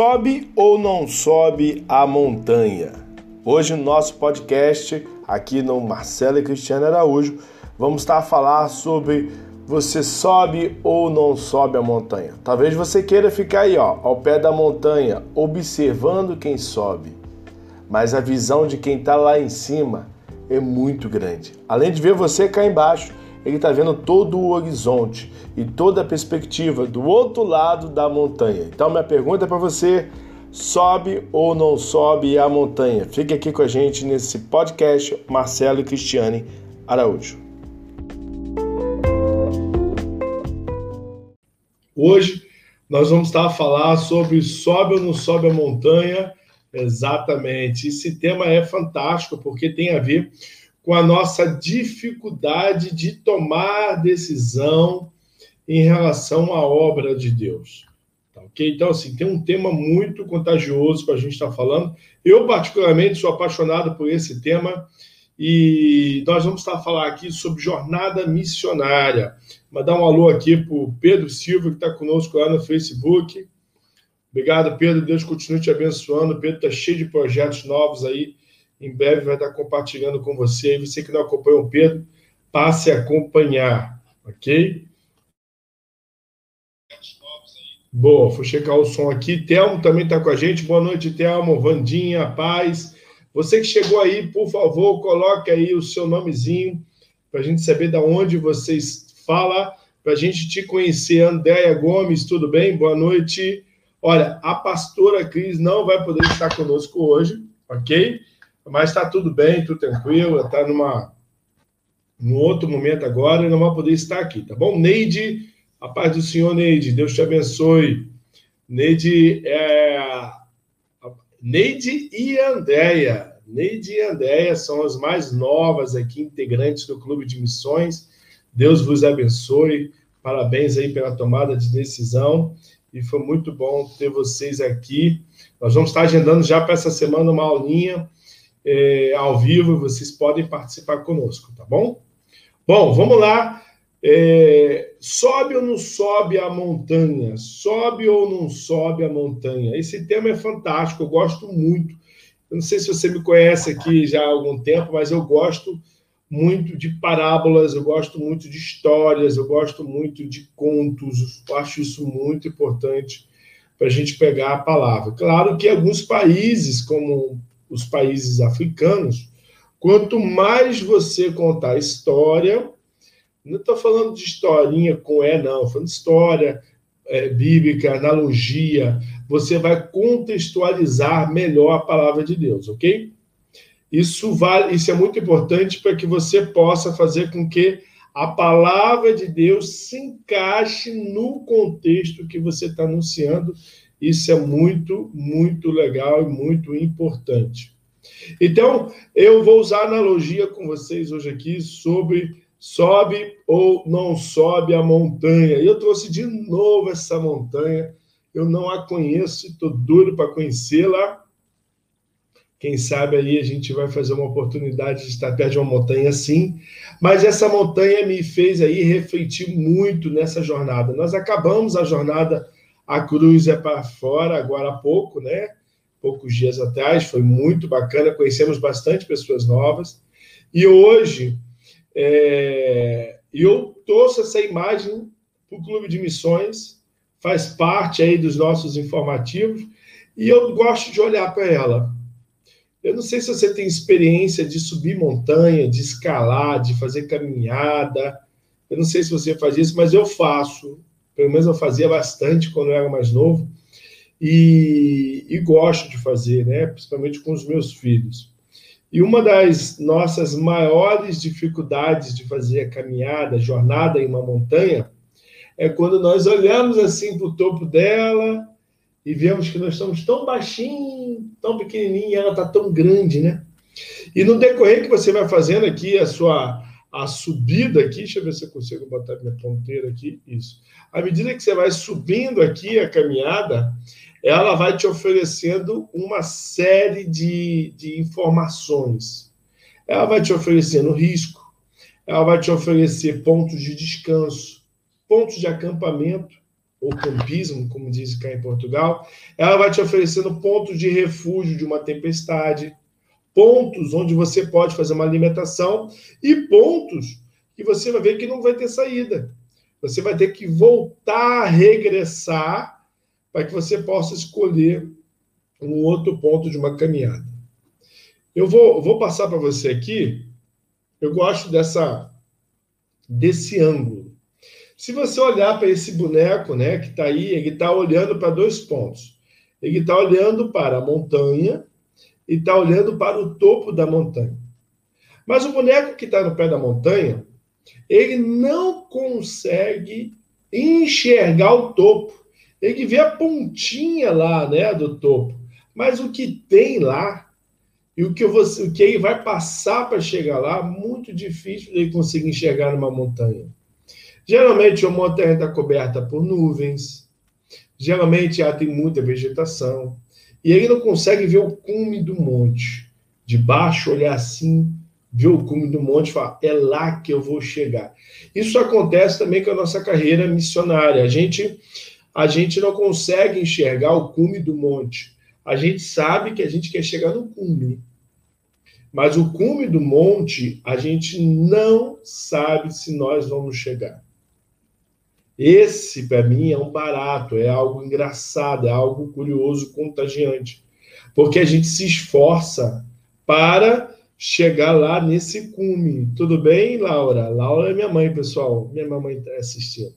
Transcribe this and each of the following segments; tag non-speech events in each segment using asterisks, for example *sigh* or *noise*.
Sobe ou não sobe a montanha? Hoje no nosso podcast, aqui no Marcelo e Cristiano Araújo, vamos estar a falar sobre você sobe ou não sobe a montanha. Talvez você queira ficar aí, ó, ao pé da montanha, observando quem sobe. Mas a visão de quem está lá em cima é muito grande. Além de ver você cá embaixo, ele está vendo todo o horizonte e toda a perspectiva do outro lado da montanha. Então, minha pergunta é para você: sobe ou não sobe a montanha? Fique aqui com a gente nesse podcast, Marcelo e Cristiane Araújo. Hoje nós vamos estar a falar sobre sobe ou não sobe a montanha. Exatamente. Esse tema é fantástico porque tem a ver com a nossa dificuldade de tomar decisão em relação à obra de Deus. Tá, ok? Então, assim, tem um tema muito contagioso para a gente estar tá falando. Eu, particularmente, sou apaixonado por esse tema e nós vamos estar a falar aqui sobre jornada missionária. Mandar um alô aqui para o Pedro Silva, que está conosco lá no Facebook. Obrigado, Pedro. Deus continue te abençoando. Pedro está cheio de projetos novos aí em breve vai estar compartilhando com você. E você que não acompanha o Pedro, passe a acompanhar, ok? Boa, vou checar o som aqui. Telmo também está com a gente. Boa noite, Telmo. Vandinha, paz. Você que chegou aí, por favor, coloque aí o seu nomezinho para a gente saber de onde vocês falam, para a gente te conhecer. Andréia Gomes, tudo bem? Boa noite. Olha, a pastora Cris não vai poder estar conosco hoje, ok? Mas está tudo bem, tudo tranquilo, está numa num outro momento agora não vai poder estar aqui, tá bom? Neide, a paz do Senhor, Neide, Deus te abençoe. Neide é Neide e Andréia. Neide e Andréia são as mais novas aqui, integrantes do Clube de Missões. Deus vos abençoe. Parabéns aí pela tomada de decisão. E foi muito bom ter vocês aqui. Nós vamos estar agendando já para essa semana uma aulinha é, ao vivo, vocês podem participar conosco, tá bom? Bom, vamos lá. É, sobe ou não sobe a montanha? Sobe ou não sobe a montanha? Esse tema é fantástico, eu gosto muito. Eu não sei se você me conhece aqui já há algum tempo, mas eu gosto muito de parábolas, eu gosto muito de histórias, eu gosto muito de contos, eu acho isso muito importante para a gente pegar a palavra. Claro que alguns países, como os países africanos, quanto mais você contar história, não estou falando de historinha com é, não, falando de história é, bíblica, analogia, você vai contextualizar melhor a palavra de Deus, ok? Isso, vale, isso é muito importante para que você possa fazer com que a palavra de Deus se encaixe no contexto que você está anunciando isso é muito, muito legal e muito importante. Então, eu vou usar analogia com vocês hoje aqui sobre sobe ou não sobe a montanha. E eu trouxe de novo essa montanha. Eu não a conheço, estou duro para conhecê-la. Quem sabe aí a gente vai fazer uma oportunidade de estar perto de uma montanha assim. Mas essa montanha me fez aí refletir muito nessa jornada. Nós acabamos a jornada a cruz é para fora agora há pouco, né? Poucos dias atrás, foi muito bacana, conhecemos bastante pessoas novas. E hoje é, eu trouxe essa imagem para o Clube de Missões, faz parte aí dos nossos informativos, e eu gosto de olhar para ela. Eu não sei se você tem experiência de subir montanha, de escalar, de fazer caminhada. Eu não sei se você faz isso, mas eu faço pelo menos eu fazia bastante quando eu era mais novo, e, e gosto de fazer, né? principalmente com os meus filhos. E uma das nossas maiores dificuldades de fazer a caminhada, a jornada em uma montanha, é quando nós olhamos assim para o topo dela e vemos que nós estamos tão baixinho, tão pequenininho, e ela está tão grande, né? E no decorrer que você vai fazendo aqui a sua a subida aqui, deixa eu ver se eu consigo botar minha ponteira aqui, isso. À medida que você vai subindo aqui a caminhada, ela vai te oferecendo uma série de, de informações. Ela vai te oferecendo risco, ela vai te oferecer pontos de descanso, pontos de acampamento, ou campismo, como diz cá em Portugal, ela vai te oferecendo pontos de refúgio de uma tempestade, pontos onde você pode fazer uma alimentação e pontos que você vai ver que não vai ter saída. Você vai ter que voltar regressar para que você possa escolher um outro ponto de uma caminhada. Eu vou, vou passar para você aqui. Eu gosto dessa desse ângulo. Se você olhar para esse boneco, né, que está aí, ele está olhando para dois pontos. Ele está olhando para a montanha e está olhando para o topo da montanha. Mas o boneco que está no pé da montanha, ele não consegue enxergar o topo. Ele vê a pontinha lá, né, do topo. Mas o que tem lá e o que, você, o que ele vai passar para chegar lá, muito difícil ele conseguir enxergar numa montanha. Geralmente a montanha está coberta por nuvens, geralmente ela tem muita vegetação, e ele não consegue ver o cume do monte. De baixo, olhar assim, ver o cume do monte e falar, é lá que eu vou chegar. Isso acontece também com a nossa carreira missionária. A gente, a gente não consegue enxergar o cume do monte. A gente sabe que a gente quer chegar no cume. Mas o cume do monte, a gente não sabe se nós vamos chegar. Esse, para mim, é um barato, é algo engraçado, é algo curioso, contagiante. Porque a gente se esforça para chegar lá nesse cume. Tudo bem, Laura? Laura é minha mãe, pessoal. Minha mamãe está assistindo.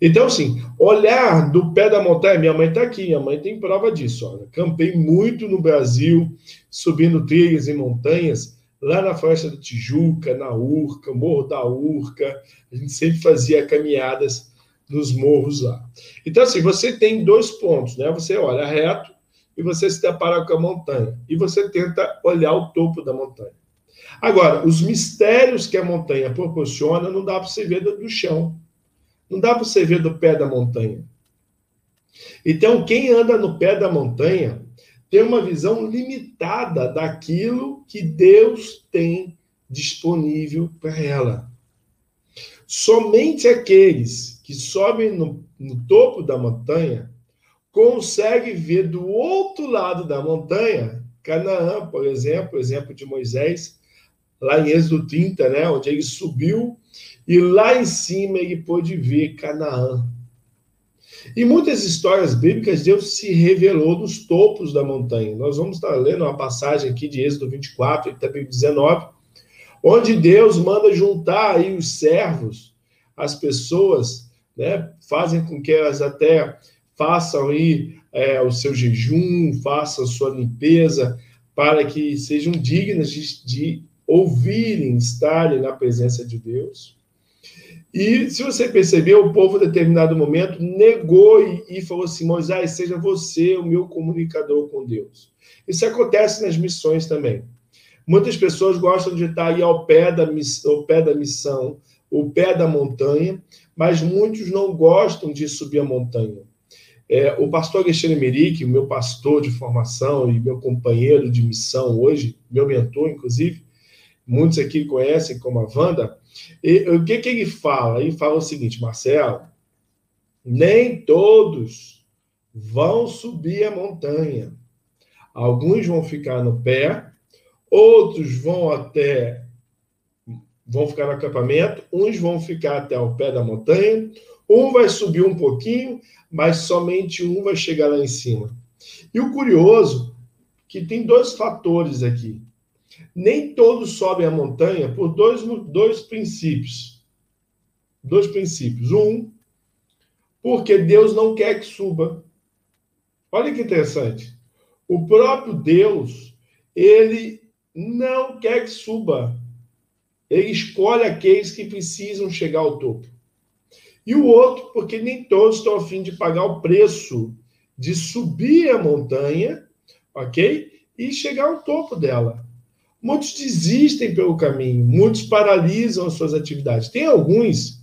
Então, assim, olhar do pé da montanha, minha mãe está aqui, minha mãe tem prova disso. Olha. Campei muito no Brasil, subindo trilhas e montanhas, lá na Floresta do Tijuca, na Urca, Morro da Urca, a gente sempre fazia caminhadas nos morros lá. Então, assim, você tem dois pontos, né? Você olha reto e você se depara com a montanha. E você tenta olhar o topo da montanha. Agora, os mistérios que a montanha proporciona não dá para você ver do chão. Não dá para você ver do pé da montanha. Então, quem anda no pé da montanha tem uma visão limitada daquilo que Deus tem disponível para ela. Somente aqueles que sobem no, no topo da montanha conseguem ver do outro lado da montanha, Canaã, por exemplo, exemplo de Moisés, lá em Êxodo 30, né, onde ele subiu e lá em cima ele pôde ver Canaã. Em muitas histórias bíblicas, Deus se revelou nos topos da montanha. Nós vamos estar lendo uma passagem aqui de Êxodo 24 e também 19, onde Deus manda juntar aí os servos, as pessoas, né, fazem com que elas até façam aí é, o seu jejum, façam a sua limpeza, para que sejam dignas de, de ouvirem, estarem na presença de Deus. E se você perceber, o povo, em determinado momento, negou e, falou assim: Moisés, seja você o meu comunicador com Deus. Isso acontece nas missões também. Muitas pessoas gostam de estar aí ao pé da, ao pé da missão, o pé da montanha, mas muitos não gostam de subir a montanha. É, o pastor Alexandre Merick, meu pastor de formação e meu companheiro de missão hoje, meu mentor, inclusive, muitos aqui conhecem como a Wanda, e, o que, que ele fala? Ele fala o seguinte, Marcelo, nem todos vão subir a montanha. Alguns vão ficar no pé, outros vão até vão ficar no acampamento, uns vão ficar até o pé da montanha, um vai subir um pouquinho, mas somente um vai chegar lá em cima. E o curioso que tem dois fatores aqui. Nem todos sobem a montanha por dois, dois princípios. Dois princípios. Um, porque Deus não quer que suba. Olha que interessante. O próprio Deus, ele não quer que suba. Ele escolhe aqueles que precisam chegar ao topo. E o outro, porque nem todos estão a fim de pagar o preço de subir a montanha, ok? E chegar ao topo dela. Muitos desistem pelo caminho, muitos paralisam as suas atividades. Tem alguns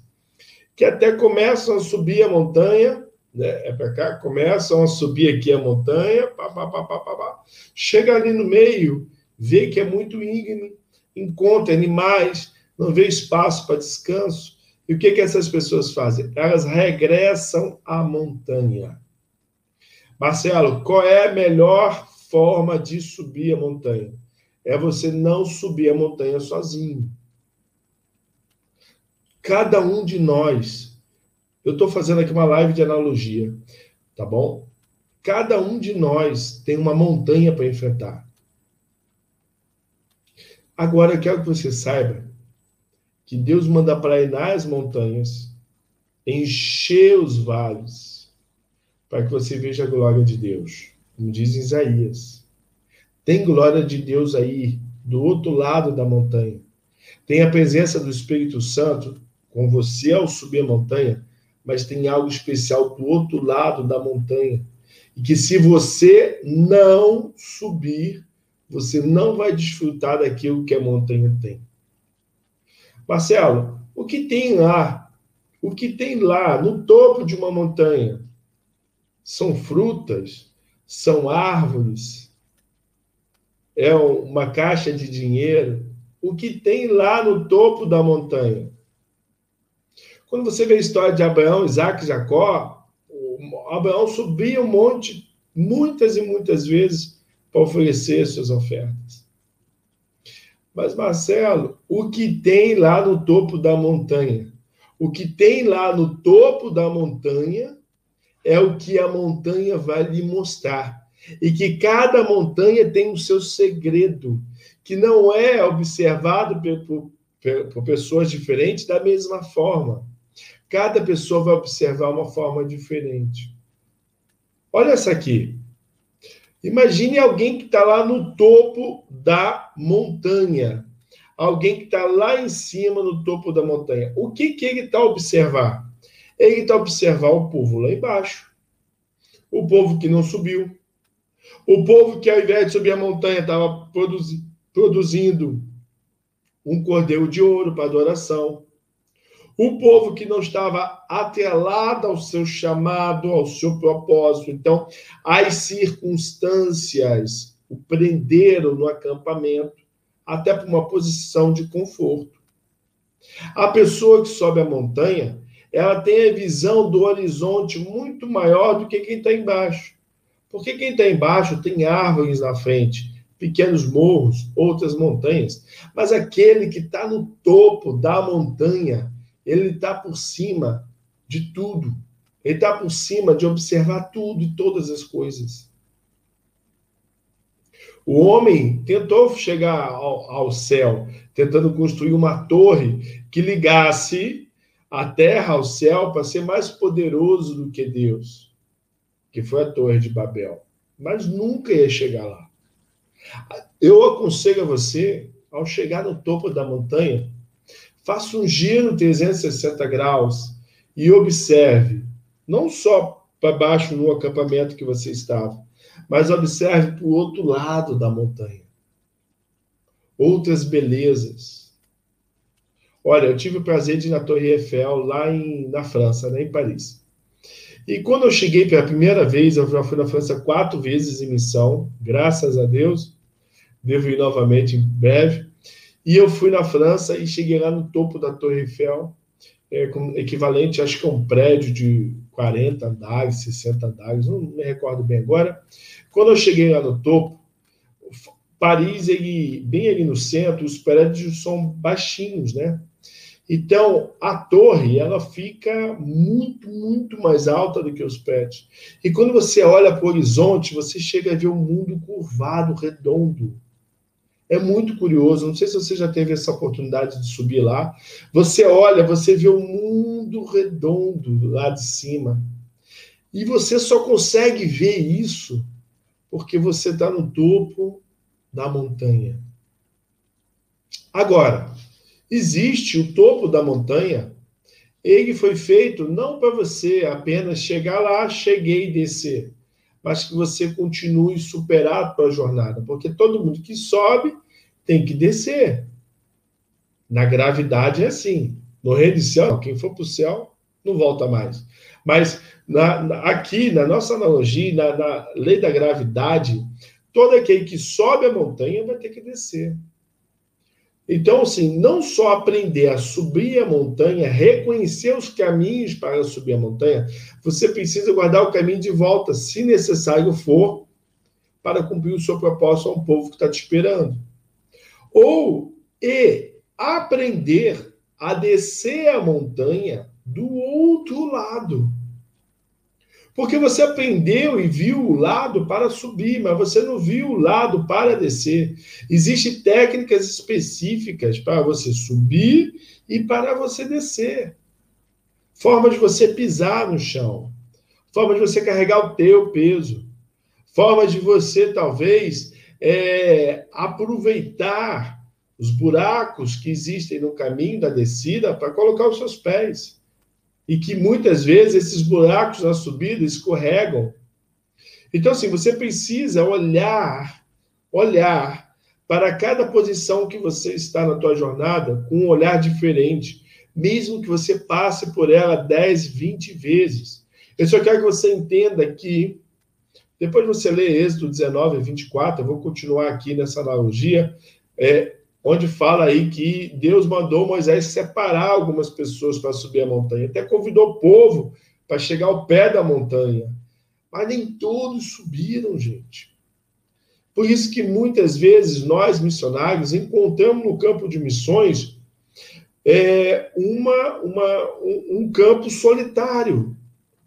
que até começam a subir a montanha, né? É para cá, começam a subir aqui a montanha, pá, pá, pá, pá, pá, pá. chega ali no meio, vê que é muito íngreme, encontra animais, não vê espaço para descanso E o que, que essas pessoas fazem? Elas regressam à montanha. Marcelo, qual é a melhor forma de subir a montanha? É você não subir a montanha sozinho. Cada um de nós, eu estou fazendo aqui uma live de analogia, tá bom? Cada um de nós tem uma montanha para enfrentar. Agora eu quero que você saiba que Deus manda prainar as montanhas, encher os vales, para que você veja a glória de Deus, como diz Isaías. Tem glória de Deus aí, do outro lado da montanha. Tem a presença do Espírito Santo com você ao subir a montanha, mas tem algo especial do outro lado da montanha. E que se você não subir, você não vai desfrutar daquilo que a montanha tem. Marcelo, o que tem lá? O que tem lá no topo de uma montanha? São frutas? São árvores? É uma caixa de dinheiro? O que tem lá no topo da montanha? Quando você vê a história de Abraão, Isaac e Jacó, Abraão subia um monte muitas e muitas vezes para oferecer suas ofertas. Mas, Marcelo, o que tem lá no topo da montanha? O que tem lá no topo da montanha é o que a montanha vai lhe mostrar. E que cada montanha tem o seu segredo, que não é observado por, por, por pessoas diferentes da mesma forma. Cada pessoa vai observar uma forma diferente. Olha essa aqui. Imagine alguém que está lá no topo da montanha. Alguém que está lá em cima, no topo da montanha. O que, que ele está observar? Ele está observar o povo lá embaixo. O povo que não subiu. O povo que, ao invés de subir a montanha, estava produzi produzindo um cordeiro de ouro para adoração. O povo que não estava atrelado ao seu chamado, ao seu propósito. Então, as circunstâncias o prenderam no acampamento, até por uma posição de conforto. A pessoa que sobe a montanha, ela tem a visão do horizonte muito maior do que quem está embaixo. Porque quem está embaixo tem árvores na frente, pequenos morros, outras montanhas. Mas aquele que está no topo da montanha, ele está por cima de tudo. Ele está por cima de observar tudo e todas as coisas. O homem tentou chegar ao, ao céu, tentando construir uma torre que ligasse a terra ao céu para ser mais poderoso do que Deus, que foi a Torre de Babel. Mas nunca ia chegar lá. Eu aconselho a você, ao chegar no topo da montanha, faça um giro 360 graus e observe, não só para baixo no acampamento que você estava, mas observe para o outro lado da montanha. Outras belezas. Olha, eu tive o prazer de ir na Torre Eiffel, lá em, na França, né, em Paris. E quando eu cheguei pela primeira vez, eu já fui na França quatro vezes em missão, graças a Deus. Devo ir novamente em breve. E eu fui na França e cheguei lá no topo da Torre Eiffel, é, com, equivalente, acho que é um prédio de 40 andares, 60 andares, não me recordo bem agora. Quando eu cheguei lá no topo, Paris, ele, bem ali no centro, os prédios são baixinhos, né? Então, a torre, ela fica muito, muito mais alta do que os prédios. E quando você olha para o horizonte, você chega a ver um mundo curvado, redondo. É muito curioso. Não sei se você já teve essa oportunidade de subir lá. Você olha, você vê o mundo redondo lá de cima. E você só consegue ver isso porque você está no topo da montanha. Agora, existe o topo da montanha. Ele foi feito não para você apenas chegar lá, cheguei e descer mas que você continue superar a tua jornada, porque todo mundo que sobe tem que descer. Na gravidade é assim. No reino de céu, quem for para o céu não volta mais. Mas na, na, aqui, na nossa analogia, na, na lei da gravidade, todo aquele que sobe a montanha vai ter que descer. Então, assim, não só aprender a subir a montanha, reconhecer os caminhos para subir a montanha, você precisa guardar o caminho de volta, se necessário for, para cumprir o seu propósito a um povo que está te esperando. Ou, e aprender a descer a montanha do outro lado. Porque você aprendeu e viu o lado para subir, mas você não viu o lado para descer. Existem técnicas específicas para você subir e para você descer. Forma de você pisar no chão. Forma de você carregar o teu peso. Forma de você, talvez, é, aproveitar os buracos que existem no caminho da descida para colocar os seus pés e que muitas vezes esses buracos na subida escorregam. Então, assim, você precisa olhar, olhar para cada posição que você está na tua jornada com um olhar diferente, mesmo que você passe por ela 10, 20 vezes. Eu só quero que você entenda que, depois de você ler Êxodo 19 e 24, eu vou continuar aqui nessa analogia, é, onde fala aí que Deus mandou Moisés separar algumas pessoas para subir a montanha. Até convidou o povo para chegar ao pé da montanha. Mas nem todos subiram, gente. Por isso que muitas vezes nós, missionários, encontramos no campo de missões é, uma, uma, um, um campo solitário.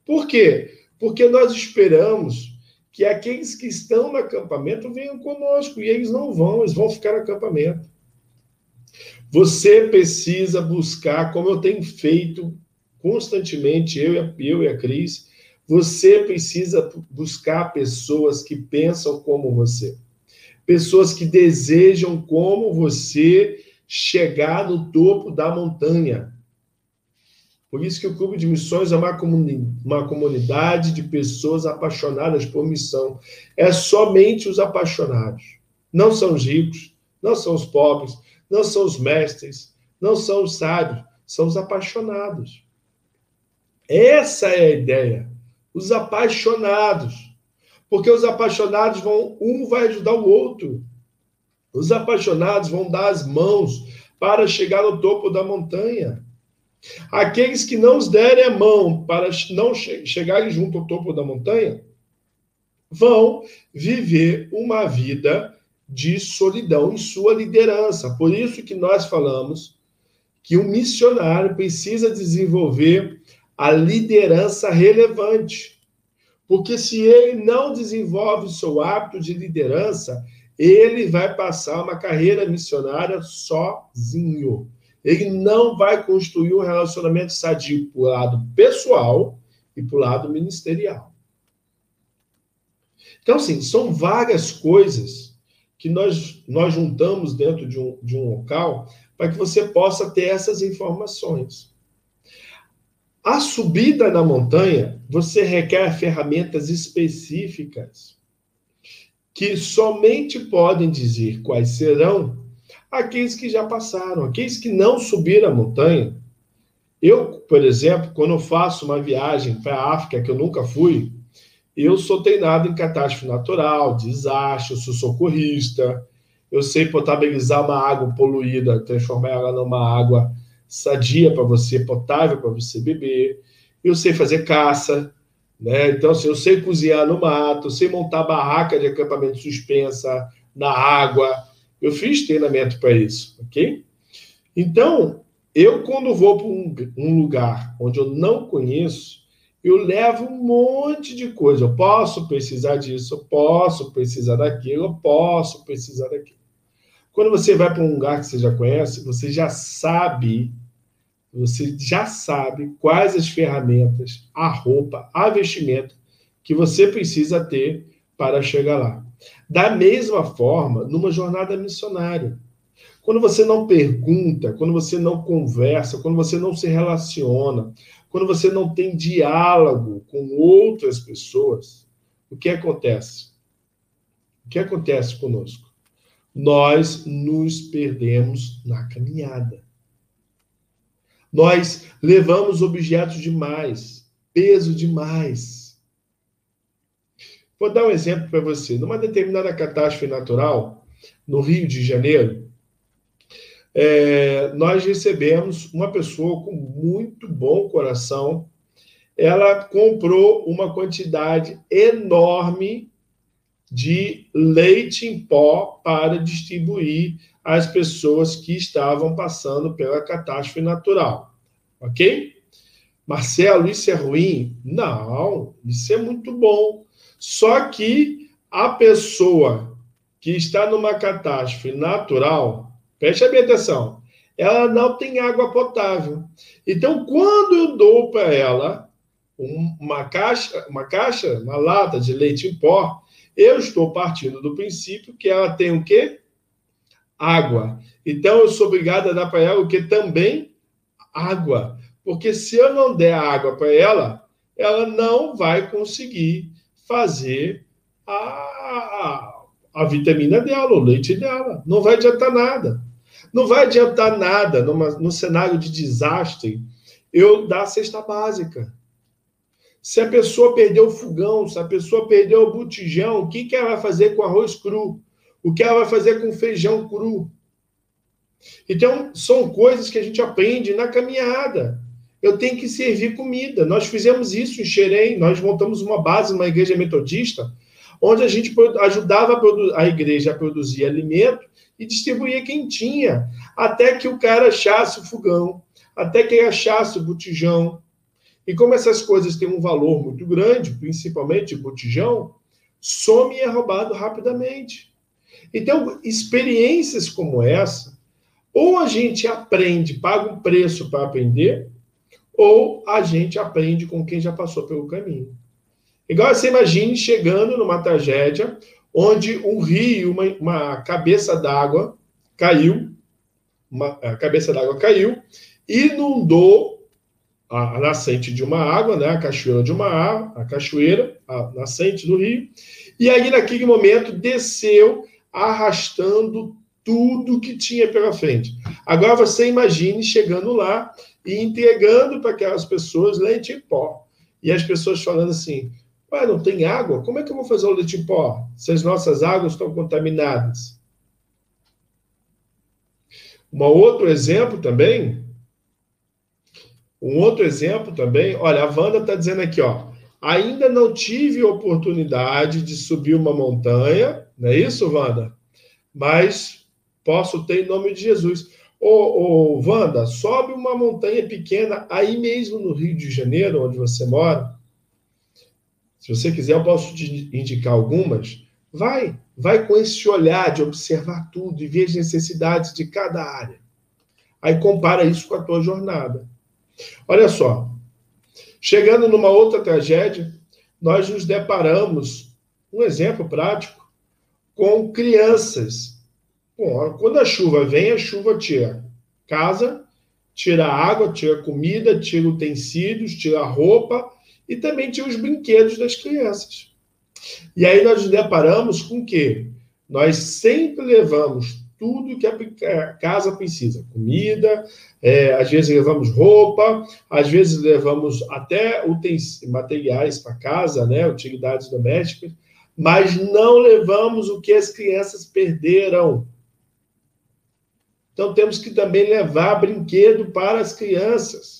Por quê? Porque nós esperamos que aqueles que estão no acampamento venham conosco, e eles não vão, eles vão ficar no acampamento. Você precisa buscar, como eu tenho feito constantemente, eu e a, eu e a Cris, você precisa buscar pessoas que pensam como você. Pessoas que desejam, como você, chegar no topo da montanha. Por isso que o Clube de Missões é uma, comuni uma comunidade de pessoas apaixonadas por missão. É somente os apaixonados. Não são os ricos, não são os pobres, não são os mestres, não são os sábios, são os apaixonados. Essa é a ideia. Os apaixonados. Porque os apaixonados vão, um vai ajudar o outro. Os apaixonados vão dar as mãos para chegar no topo da montanha. Aqueles que não os derem a mão para não che chegarem junto ao topo da montanha vão viver uma vida de solidão em sua liderança. Por isso que nós falamos que o missionário precisa desenvolver a liderança relevante. Porque se ele não desenvolve o seu hábito de liderança, ele vai passar uma carreira missionária sozinho. Ele não vai construir um relacionamento sadio para o lado pessoal e para o lado ministerial. Então, assim, são várias coisas que nós, nós juntamos dentro de um, de um local para que você possa ter essas informações. A subida na montanha, você requer ferramentas específicas que somente podem dizer quais serão aqueles que já passaram, aqueles que não subiram a montanha. Eu, por exemplo, quando eu faço uma viagem para a África, que eu nunca fui, eu sou treinado em catástrofe natural, desastre, sou socorrista, eu sei potabilizar uma água poluída, transformar ela numa água sadia para você, potável para você beber. Eu sei fazer caça, né? Então, assim, eu sei cozinhar no mato, sei montar barraca de acampamento suspensa na água. Eu fiz treinamento para isso, ok? Então, eu quando vou para um, um lugar onde eu não conheço, eu levo um monte de coisa. Eu posso precisar disso, eu posso precisar daquilo, eu posso precisar daquilo. Quando você vai para um lugar que você já conhece, você já sabe, você já sabe quais as ferramentas, a roupa, a vestimenta que você precisa ter para chegar lá. Da mesma forma, numa jornada missionária. Quando você não pergunta, quando você não conversa, quando você não se relaciona, quando você não tem diálogo com outras pessoas, o que acontece? O que acontece conosco? Nós nos perdemos na caminhada. Nós levamos objetos demais, peso demais. Vou dar um exemplo para você. Numa determinada catástrofe natural, no Rio de Janeiro, é, nós recebemos uma pessoa com muito bom coração. Ela comprou uma quantidade enorme de leite em pó para distribuir às pessoas que estavam passando pela catástrofe natural. Ok? Marcelo, isso é ruim? Não, isso é muito bom. Só que a pessoa que está numa catástrofe natural, preste bem atenção, ela não tem água potável. Então, quando eu dou para ela uma caixa, uma caixa, uma lata de leite em pó, eu estou partindo do princípio que ela tem o quê? Água. Então, eu sou obrigado a dar para ela o que também? Água. Porque se eu não der água para ela, ela não vai conseguir fazer a, a, a, vitamina dela, o leite dela. Não vai adiantar nada. Não vai adiantar nada numa, num cenário de desastre eu dar a cesta básica. Se a pessoa perdeu o fogão, se a pessoa perdeu o botijão, o que, que ela vai fazer com arroz cru? O que ela vai fazer com feijão cru? Então, são coisas que a gente aprende na caminhada. Eu tenho que servir comida. Nós fizemos isso em Xerém, nós montamos uma base numa igreja metodista, onde a gente ajudava a igreja a produzir alimento e distribuía quem tinha, até que o cara achasse o fogão, até que ele achasse o botijão, e como essas coisas têm um valor muito grande, principalmente botijão, some e é roubado rapidamente. Então, experiências como essa, ou a gente aprende, paga um preço para aprender, ou a gente aprende com quem já passou pelo caminho. Igual você imagine chegando numa tragédia onde um rio, uma, uma cabeça d'água caiu, uma a cabeça d'água caiu, inundou a, a, nascente de uma água, né, a cachoeira de uma água, a cachoeira, a nascente do rio, e aí naquele momento desceu arrastando tudo que tinha pela frente. Agora você imagine chegando lá e entregando para aquelas pessoas leite em pó. E as pessoas falando assim: Ué, não tem água? Como é que eu vou fazer o leite em pó se as nossas águas estão contaminadas? Um outro exemplo também um outro exemplo também, olha, a Wanda está dizendo aqui, ó, ainda não tive oportunidade de subir uma montanha, não é isso, Wanda? Mas posso ter em nome de Jesus. Ô, ô, Wanda, sobe uma montanha pequena aí mesmo no Rio de Janeiro, onde você mora. Se você quiser, eu posso te indicar algumas. Vai, vai com esse olhar de observar tudo e ver as necessidades de cada área. Aí compara isso com a tua jornada. Olha só, chegando numa outra tragédia, nós nos deparamos, um exemplo prático, com crianças. Bom, quando a chuva vem, a chuva tira casa, tira água, tira comida, tira utensílios, tira roupa e também tira os brinquedos das crianças. E aí nós nos deparamos com o quê? Nós sempre levamos tudo que a casa precisa: comida, é, às vezes levamos roupa, às vezes levamos até utens, materiais para casa, né, utilidades domésticas, mas não levamos o que as crianças perderam. Então temos que também levar brinquedo para as crianças.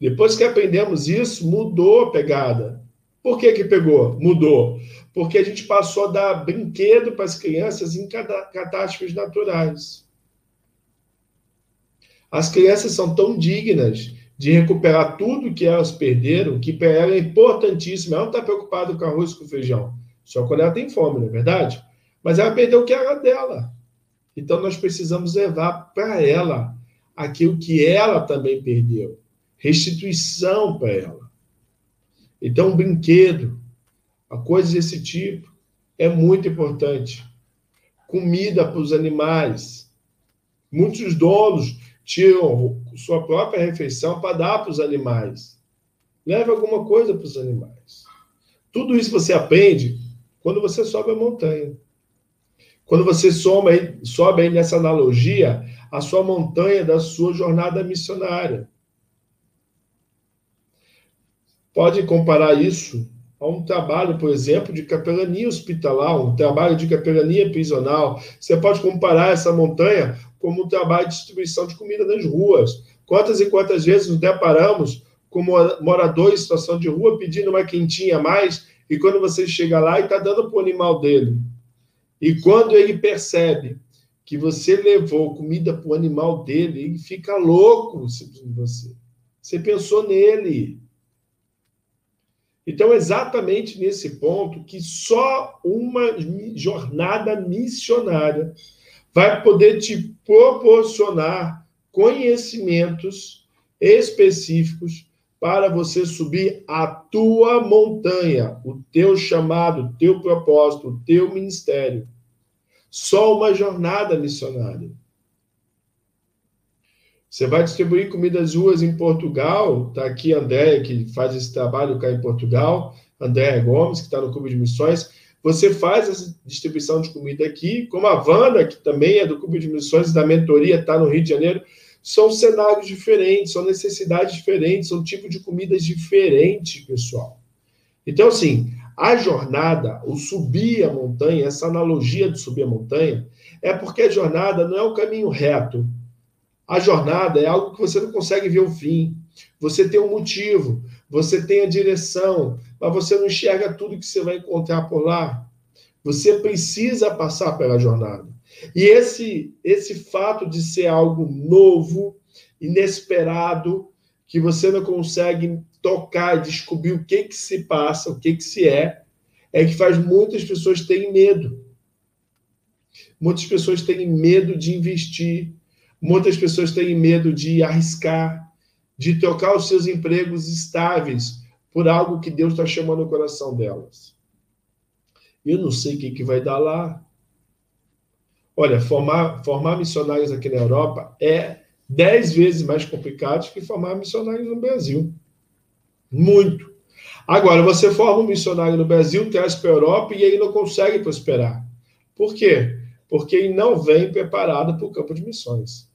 Depois que aprendemos isso, mudou a pegada. Por que que pegou? Mudou porque a gente passou a dar brinquedo para as crianças em catástrofes naturais. As crianças são tão dignas de recuperar tudo que elas perderam, que para ela é importantíssimo. Ela não está preocupada com arroz e com feijão, só quando ela tem fome, não é verdade? Mas ela perdeu o que era dela. Então nós precisamos levar para ela aquilo que ela também perdeu restituição para ela. Então, um brinquedo, a coisas desse tipo é muito importante. Comida para os animais. Muitos donos tiram sua própria refeição para dar para os animais. Leve alguma coisa para os animais. Tudo isso você aprende quando você sobe a montanha. Quando você soma sobe aí nessa analogia a sua montanha da sua jornada missionária. Pode comparar isso a um trabalho, por exemplo, de capelania hospitalar, um trabalho de capelania prisional. Você pode comparar essa montanha como um trabalho de distribuição de comida nas ruas. Quantas e quantas vezes nos deparamos com morador em situação de rua pedindo uma quentinha a mais, e quando você chega lá e está dando para o animal dele. E quando ele percebe que você levou comida para o animal dele, ele fica louco de você. Você pensou nele. Então, exatamente nesse ponto que só uma jornada missionária vai poder te proporcionar conhecimentos específicos para você subir a tua montanha, o teu chamado, o teu propósito, o teu ministério. Só uma jornada missionária. Você vai distribuir comidas ruas em Portugal. Está aqui a Andréia, que faz esse trabalho cá em Portugal. Andréia Gomes, que está no Clube de Missões. Você faz essa distribuição de comida aqui, como a Wanda, que também é do Clube de Missões da mentoria, está no Rio de Janeiro. São cenários diferentes, são necessidades diferentes, são tipos de comidas diferentes, pessoal. Então, assim, a jornada, o subir a montanha, essa analogia de subir a montanha, é porque a jornada não é um caminho reto, a jornada é algo que você não consegue ver o fim. Você tem um motivo, você tem a direção, mas você não enxerga tudo que você vai encontrar por lá. Você precisa passar pela jornada. E esse esse fato de ser algo novo, inesperado, que você não consegue tocar e descobrir o que que se passa, o que que se é, é que faz muitas pessoas terem medo. Muitas pessoas têm medo de investir, Muitas pessoas têm medo de arriscar, de trocar os seus empregos estáveis por algo que Deus está chamando o coração delas. Eu não sei o que, que vai dar lá. Olha, formar, formar missionários aqui na Europa é dez vezes mais complicado que formar missionários no Brasil. Muito. Agora, você forma um missionário no Brasil, traz para a Europa e ele não consegue prosperar. Por quê? Porque ele não vem preparado para o campo de missões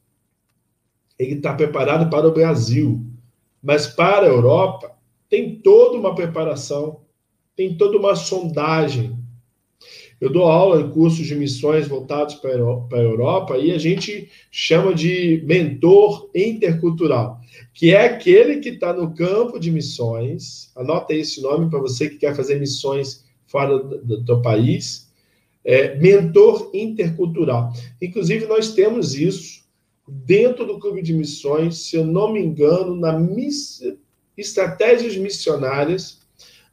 ele está preparado para o Brasil. Mas para a Europa, tem toda uma preparação, tem toda uma sondagem. Eu dou aula em cursos de missões voltados para a Europa e a gente chama de mentor intercultural, que é aquele que está no campo de missões. Anota esse nome para você que quer fazer missões fora do, do país. É, mentor intercultural. Inclusive, nós temos isso dentro do clube de missões, se eu não me engano, na miss... estratégias missionárias,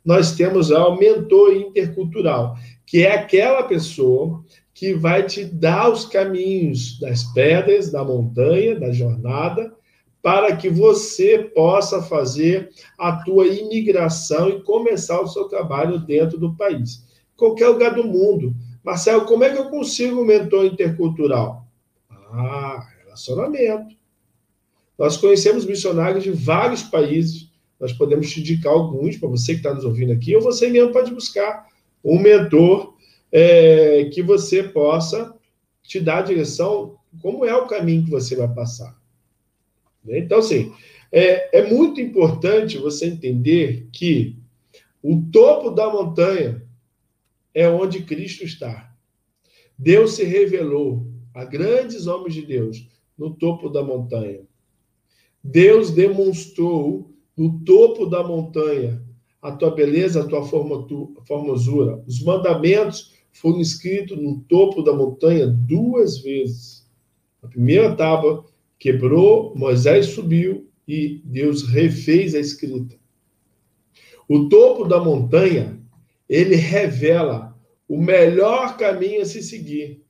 nós temos o mentor intercultural, que é aquela pessoa que vai te dar os caminhos das pedras, da montanha, da jornada, para que você possa fazer a tua imigração e começar o seu trabalho dentro do país. Qualquer lugar do mundo. Marcelo, como é que eu consigo um mentor intercultural? Ah, relacionamento. Nós conhecemos missionários de vários países, nós podemos te indicar alguns, para você que está nos ouvindo aqui, ou você mesmo pode buscar um mentor é, que você possa te dar a direção, como é o caminho que você vai passar. Então, assim, é, é muito importante você entender que o topo da montanha é onde Cristo está. Deus se revelou a grandes homens de Deus no topo da montanha. Deus demonstrou no topo da montanha a tua beleza, a tua formosura. Os mandamentos foram escritos no topo da montanha duas vezes. A primeira tábua quebrou, Moisés subiu e Deus refez a escrita. O topo da montanha, ele revela o melhor caminho a se seguir.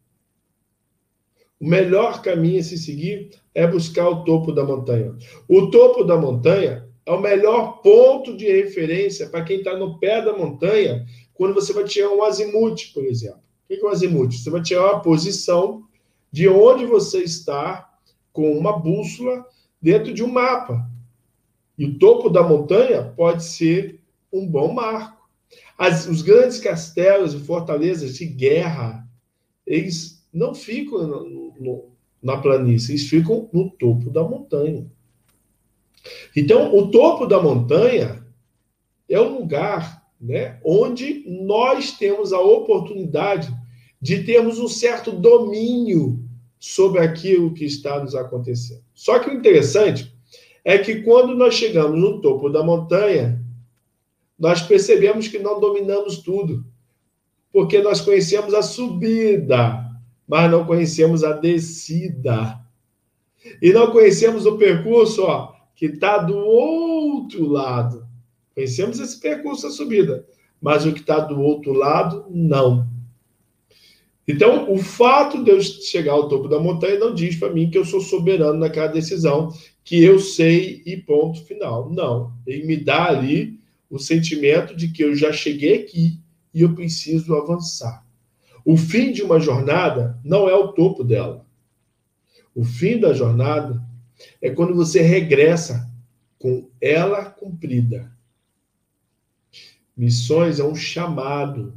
O melhor caminho a se seguir é buscar o topo da montanha. O topo da montanha é o melhor ponto de referência para quem está no pé da montanha quando você vai tirar um azimuth, por exemplo. O que é um azimuth? Você vai tirar uma posição de onde você está com uma bússola dentro de um mapa. E o topo da montanha pode ser um bom marco. As, os grandes castelos e fortalezas de guerra, eles não ficam no, no, na planície, eles ficam no topo da montanha. Então, o topo da montanha é um lugar né? onde nós temos a oportunidade de termos um certo domínio sobre aquilo que está nos acontecendo. Só que o interessante é que quando nós chegamos no topo da montanha, nós percebemos que não dominamos tudo, porque nós conhecemos a subida, mas não conhecemos a descida. E não conhecemos o percurso ó, que está do outro lado. Conhecemos esse percurso, a subida, mas o que está do outro lado, não. Então, o fato de eu chegar ao topo da montanha não diz para mim que eu sou soberano naquela decisão, que eu sei e ponto final. Não. Ele me dá ali o sentimento de que eu já cheguei aqui e eu preciso avançar. O fim de uma jornada não é o topo dela. O fim da jornada é quando você regressa com ela cumprida. Missões é um chamado.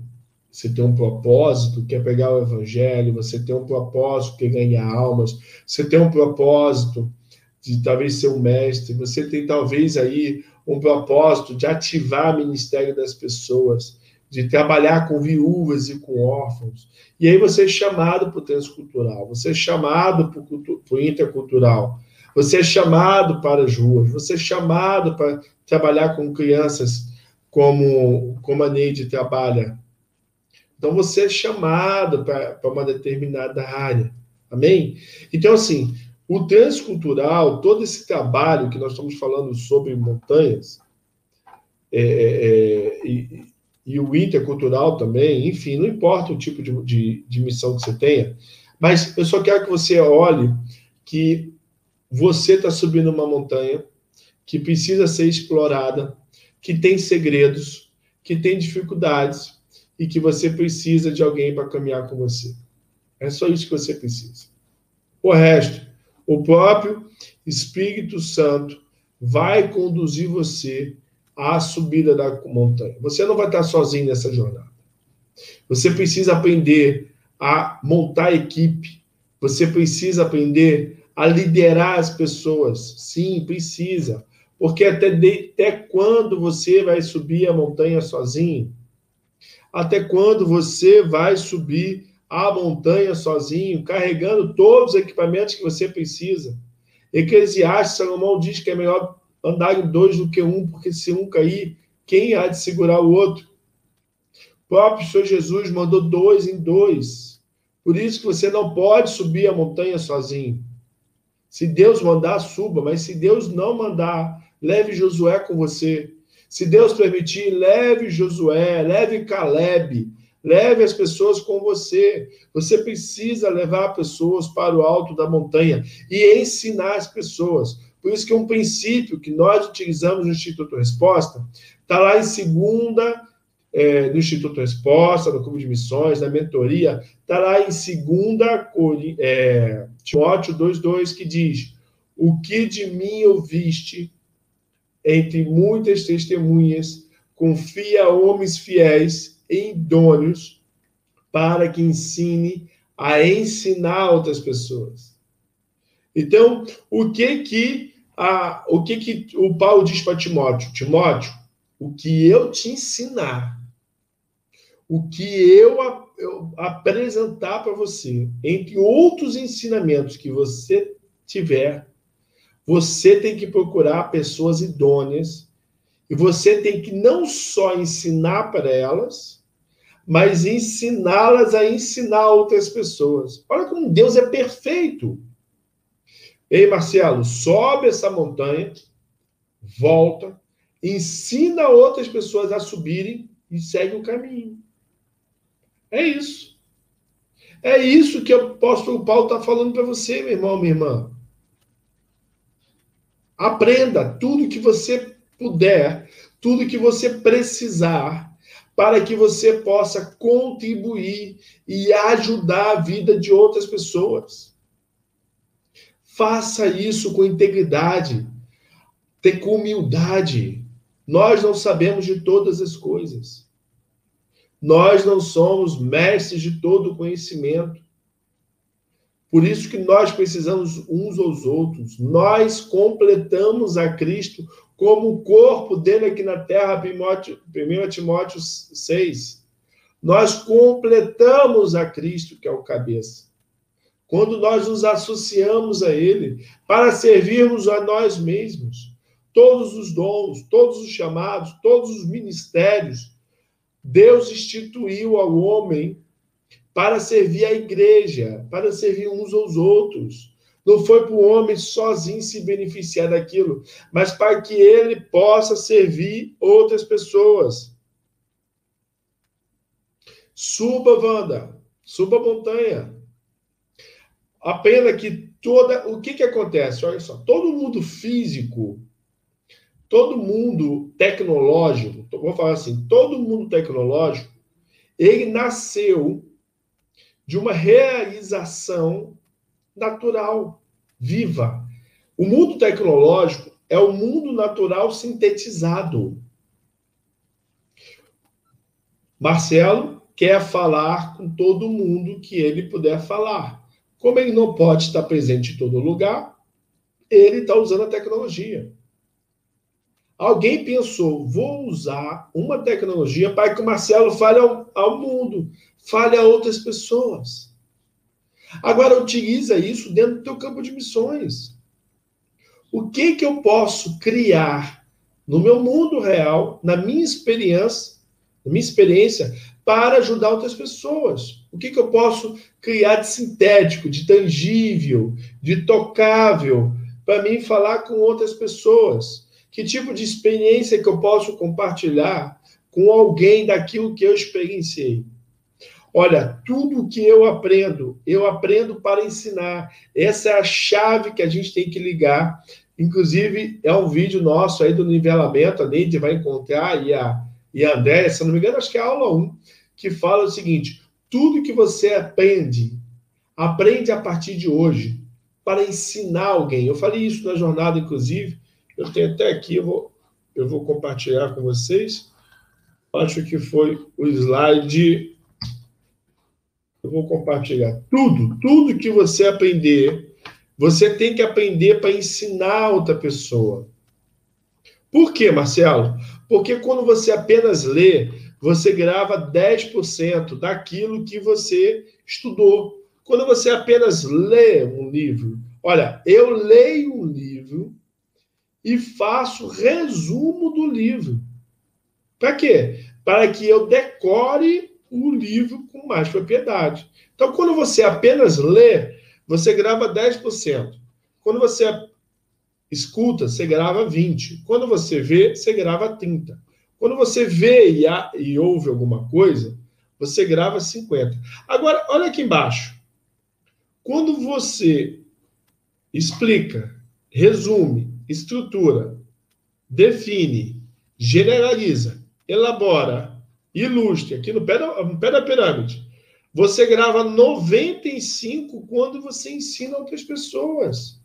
Você tem um propósito, quer pegar o evangelho, você tem um propósito, que ganhar almas, você tem um propósito de talvez ser um mestre, você tem talvez aí um propósito de ativar o ministério das pessoas, de trabalhar com viúvas e com órfãos. E aí você é chamado para o transcultural, você é chamado para o intercultural, você é chamado para as ruas, você é chamado para trabalhar com crianças como, como a Neide trabalha. Então você é chamado para, uma determinada área. Amém? Então, assim, o transcultural, todo esse trabalho que nós estamos falando sobre montanhas, é, é, é e, o intercultural também, enfim, não importa o tipo de, de, de missão que você tenha, mas eu só quero que você olhe que você está subindo uma montanha que precisa ser explorada, que tem segredos, que tem dificuldades e que você precisa de alguém para caminhar com você. É só isso que você precisa. O resto, o próprio Espírito Santo vai conduzir você à subida da montanha. Você não vai estar sozinho nessa jornada. Você precisa aprender a montar equipe. Você precisa aprender a liderar as pessoas. Sim, precisa. Porque até, de, até quando você vai subir a montanha sozinho? Até quando você vai subir a montanha sozinho, carregando todos os equipamentos que você precisa? Eclesiastes, Salomão diz que é melhor andar em dois do que um, porque se um cair, quem há de segurar o outro? O próprio Senhor Jesus mandou dois em dois. Por isso que você não pode subir a montanha sozinho. Se Deus mandar, suba, mas se Deus não mandar, leve Josué com você. Se Deus permitir, leve Josué, leve Caleb, leve as pessoas com você. Você precisa levar pessoas para o alto da montanha e ensinar as pessoas. Por isso que um princípio que nós utilizamos no Instituto Resposta está lá em segunda é, no Instituto Resposta, no Clube de Missões, na mentoria, está lá em 2 é, Timóteo 2,2, que diz: O que de mim ouviste entre muitas testemunhas, confia a homens fiéis e idôneos para que ensine a ensinar outras pessoas. Então, o que que a, o que que o Paulo diz para Timóteo? Timóteo, o que eu te ensinar o que eu, eu apresentar para você, entre outros ensinamentos que você tiver, você tem que procurar pessoas idôneas e você tem que não só ensinar para elas, mas ensiná-las a ensinar outras pessoas. Olha como Deus é perfeito. Ei, Marcelo, sobe essa montanha, volta, ensina outras pessoas a subirem e segue o caminho. É isso. É isso que o apóstolo Paulo está falando para você, meu irmão, minha irmã. Aprenda tudo que você puder, tudo que você precisar, para que você possa contribuir e ajudar a vida de outras pessoas. Faça isso com integridade, com humildade. Nós não sabemos de todas as coisas. Nós não somos mestres de todo o conhecimento. Por isso que nós precisamos uns aos outros. Nós completamos a Cristo como o corpo dele aqui na terra, 1 Timóteo 6. Nós completamos a Cristo, que é o cabeça. Quando nós nos associamos a ele para servirmos a nós mesmos. Todos os dons, todos os chamados, todos os ministérios, Deus instituiu ao homem para servir a igreja, para servir uns aos outros. Não foi para o homem sozinho se beneficiar daquilo, mas para que ele possa servir outras pessoas. Suba, Wanda, suba a montanha. A pena que toda. O que, que acontece? Olha só, todo mundo físico, todo mundo tecnológico, vou falar assim, todo mundo tecnológico, ele nasceu de uma realização natural, viva. O mundo tecnológico é o mundo natural sintetizado. Marcelo quer falar com todo mundo que ele puder falar. Como ele não pode estar presente em todo lugar, ele está usando a tecnologia. Alguém pensou, vou usar uma tecnologia para que o Marcelo fale ao, ao mundo, fale a outras pessoas. Agora utiliza isso dentro do teu campo de missões. O que que eu posso criar no meu mundo real, na minha experiência, na minha experiência, para ajudar outras pessoas? O que que eu posso criar de sintético, de tangível, de tocável, para mim falar com outras pessoas? Que tipo de experiência que eu posso compartilhar com alguém daquilo que eu experienciei? Olha, tudo que eu aprendo, eu aprendo para ensinar. Essa é a chave que a gente tem que ligar. Inclusive, é um vídeo nosso aí do nivelamento, a Neide vai encontrar, e a, e a André, se não me engano, acho que é a aula 1, que fala o seguinte: tudo que você aprende, aprende a partir de hoje, para ensinar alguém. Eu falei isso na jornada, inclusive, eu tenho até aqui, eu vou, eu vou compartilhar com vocês. Acho que foi o slide eu vou compartilhar tudo, tudo que você aprender, você tem que aprender para ensinar outra pessoa. Por quê, Marcelo? Porque quando você apenas lê, você grava 10% daquilo que você estudou. Quando você apenas lê um livro, olha, eu leio um livro e faço resumo do livro. Para quê? Para que eu decore o livro com mais propriedade. Então, quando você apenas lê, você grava 10%. Quando você escuta, você grava 20%. Quando você vê, você grava 30%. Quando você vê e, há, e ouve alguma coisa, você grava 50%. Agora, olha aqui embaixo. Quando você explica, resume, estrutura, define, generaliza, elabora, ilustre, aqui no pé da, no pé da pirâmide. Você grava 95 quando você ensina outras pessoas.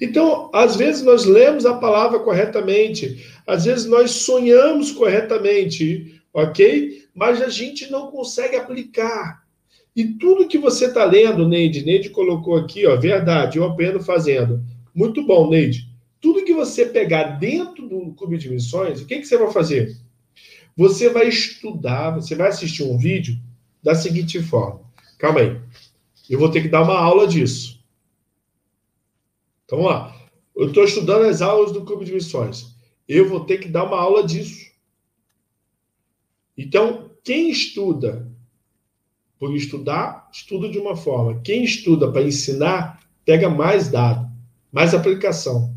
Então, às vezes nós lemos a palavra corretamente, às vezes nós sonhamos corretamente, ok? Mas a gente não consegue aplicar. E tudo que você está lendo, Neide, Neide colocou aqui, ó, verdade, eu aprendo fazendo. Muito bom, Neide. Tudo que você pegar dentro do clube de missões, o que, que você vai fazer? Você vai estudar, você vai assistir um vídeo da seguinte forma. Calma aí. Eu vou ter que dar uma aula disso. Então, lá. Eu estou estudando as aulas do Clube de Missões. Eu vou ter que dar uma aula disso. Então, quem estuda por estudar, estuda de uma forma. Quem estuda para ensinar, pega mais dado, mais aplicação.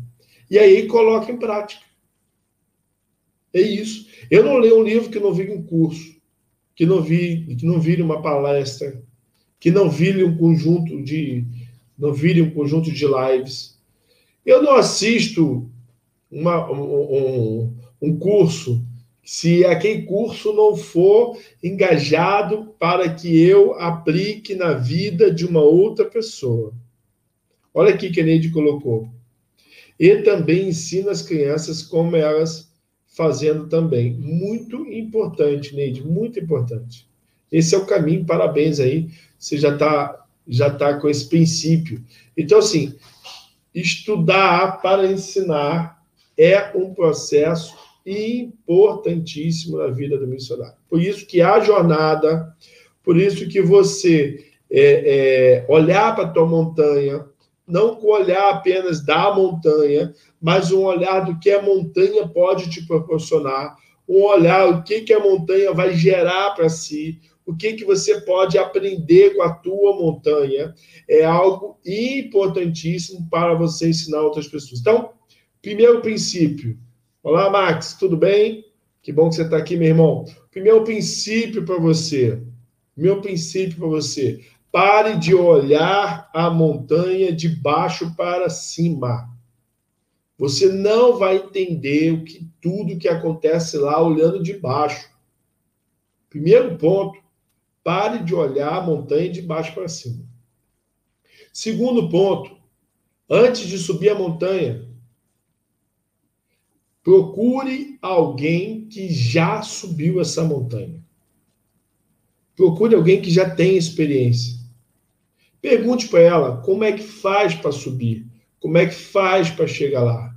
E aí coloca em prática. É isso. Eu não leio um livro que não vire um curso, que não vire, que não vire uma palestra, que não vire um conjunto de não vire um conjunto de lives. Eu não assisto uma, um, um curso se aquele curso não for engajado para que eu aplique na vida de uma outra pessoa. Olha aqui que a Neide colocou. E também ensina as crianças como elas fazendo também. Muito importante, Neide, muito importante. Esse é o caminho, parabéns aí. Você já está já está com esse princípio. Então, assim, estudar para ensinar é um processo importantíssimo na vida do missionário. Por isso que a jornada, por isso que você é, é, olhar para a tua montanha, não com olhar apenas da montanha, mas um olhar do que a montanha pode te proporcionar, um olhar o que, que a montanha vai gerar para si, o que, que você pode aprender com a tua montanha, é algo importantíssimo para você ensinar outras pessoas. Então, primeiro princípio. Olá, Max, tudo bem? Que bom que você está aqui, meu irmão. Primeiro princípio para você. Meu princípio para você. Pare de olhar a montanha de baixo para cima. Você não vai entender o que tudo que acontece lá olhando de baixo. Primeiro ponto, pare de olhar a montanha de baixo para cima. Segundo ponto, antes de subir a montanha, procure alguém que já subiu essa montanha. Procure alguém que já tem experiência. Pergunte para ela como é que faz para subir, como é que faz para chegar lá.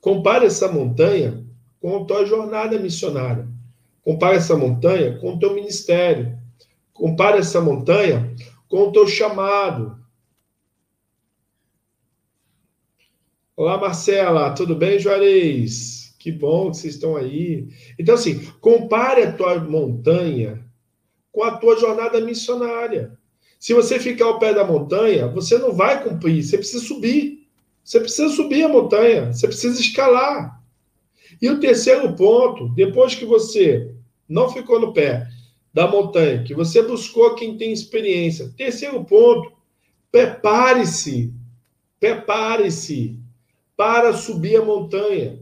Compare essa montanha com a tua jornada missionária. Compare essa montanha com o teu ministério. Compare essa montanha com o teu chamado. Olá, Marcela, tudo bem, Juarez? Que bom que vocês estão aí. Então, assim, compare a tua montanha com a tua jornada missionária. Se você ficar ao pé da montanha, você não vai cumprir, você precisa subir. Você precisa subir a montanha, você precisa escalar. E o terceiro ponto, depois que você não ficou no pé da montanha, que você buscou quem tem experiência. Terceiro ponto, prepare-se, prepare-se para subir a montanha.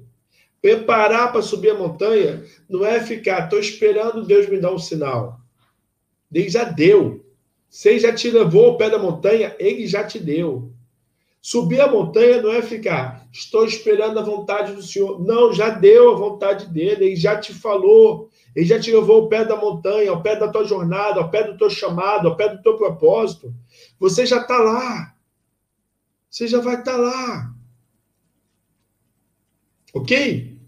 Preparar para subir a montanha não é ficar, estou esperando Deus me dar um sinal. Deus já deu. Ele já te levou ao pé da montanha, ele já te deu. Subir a montanha não é ficar, estou esperando a vontade do Senhor. Não, já deu a vontade dele, ele já te falou, ele já te levou ao pé da montanha, ao pé da tua jornada, ao pé do teu chamado, ao pé do teu propósito. Você já está lá. Você já vai estar tá lá. Ok?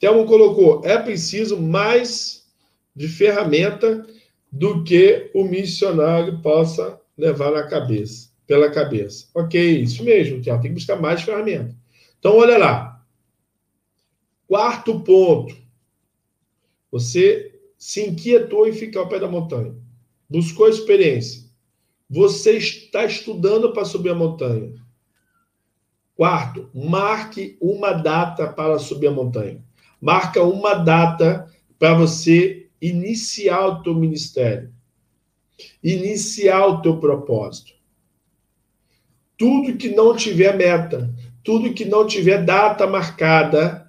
Thelmo colocou, é preciso mais de ferramenta do que o missionário possa levar na cabeça, pela cabeça. Ok, isso mesmo, Tiago, tem que buscar mais ferramenta. Então, olha lá. Quarto ponto. Você se inquietou em ficar ao pé da montanha. Buscou experiência. Você está estudando para subir a montanha. Quarto, marque uma data para subir a montanha. Marca uma data para você iniciar o teu ministério, iniciar o teu propósito. Tudo que não tiver meta, tudo que não tiver data marcada,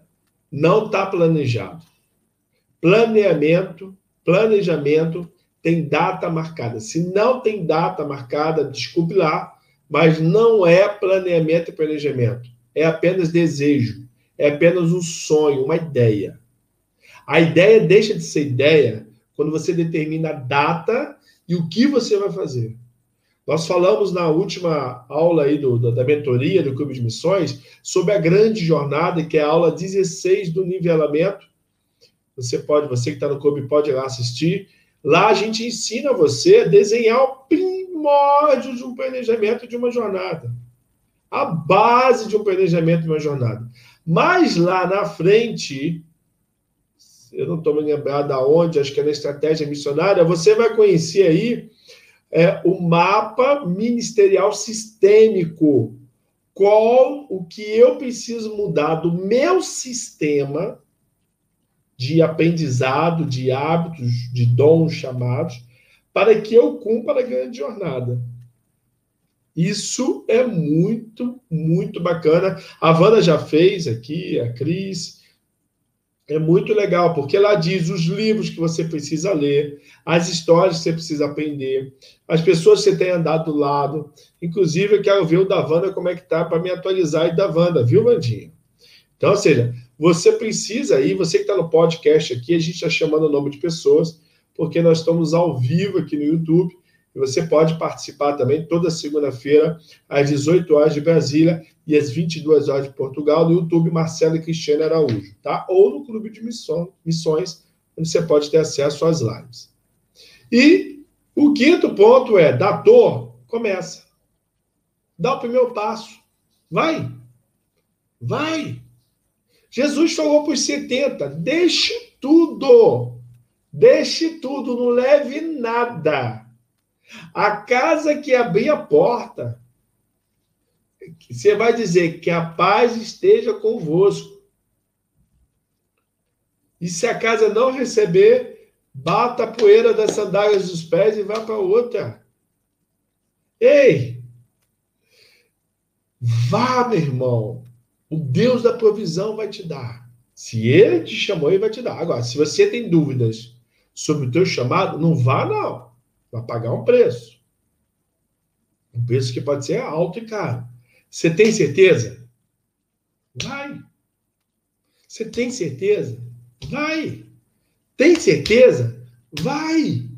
não está planejado. Planeamento, planejamento tem data marcada. Se não tem data marcada, desculpe lá, mas não é planeamento e planejamento. É apenas desejo, é apenas um sonho, uma ideia. A ideia deixa de ser ideia quando você determina a data e o que você vai fazer. Nós falamos na última aula aí do, da, da mentoria do Clube de Missões sobre a grande jornada, que é a aula 16 do nivelamento. Você pode, você que está no clube pode ir lá assistir. Lá a gente ensina você a desenhar o primórdio de um planejamento de uma jornada. A base de um planejamento de uma jornada. Mas lá na frente, eu não estou me lembrando da onde, acho que é na estratégia missionária, você vai conhecer aí é, o mapa ministerial sistêmico. Qual o que eu preciso mudar do meu sistema de aprendizado, de hábitos, de dons chamados, para que eu cumpra a grande jornada. Isso é muito, muito bacana. A Wanda já fez aqui, a Cris, é muito legal, porque ela diz os livros que você precisa ler, as histórias que você precisa aprender, as pessoas que você tem andado do lado. Inclusive, eu quero ver o da Wanda como é que tá para me atualizar e da Wanda, viu, Vandinha? Então, ou seja, você precisa aí, você que está no podcast aqui, a gente está chamando o nome de pessoas, porque nós estamos ao vivo aqui no YouTube, E você pode participar também toda segunda-feira, às 18 horas de Brasília e às 22 horas de Portugal, no YouTube Marcelo e Cristiano Araújo, tá? Ou no Clube de Missões, onde você pode ter acesso às lives. E o quinto ponto é, da dor, começa. Dá o primeiro passo. Vai. Vai. Jesus falou para os 70, deixe tudo. Deixe tudo, não leve nada. A casa que abrir a porta, você vai dizer que a paz esteja convosco. E se a casa não receber, bata a poeira das sandálias dos pés e vá para outra. Ei! Vá, meu irmão. O Deus da provisão vai te dar. Se ele te chamou, ele vai te dar. Agora, se você tem dúvidas sobre o teu chamado, não vá, não. Vai pagar um preço. Um preço que pode ser alto e caro. Você tem certeza? Vai. Você tem certeza? Vai. Tem certeza? Vai.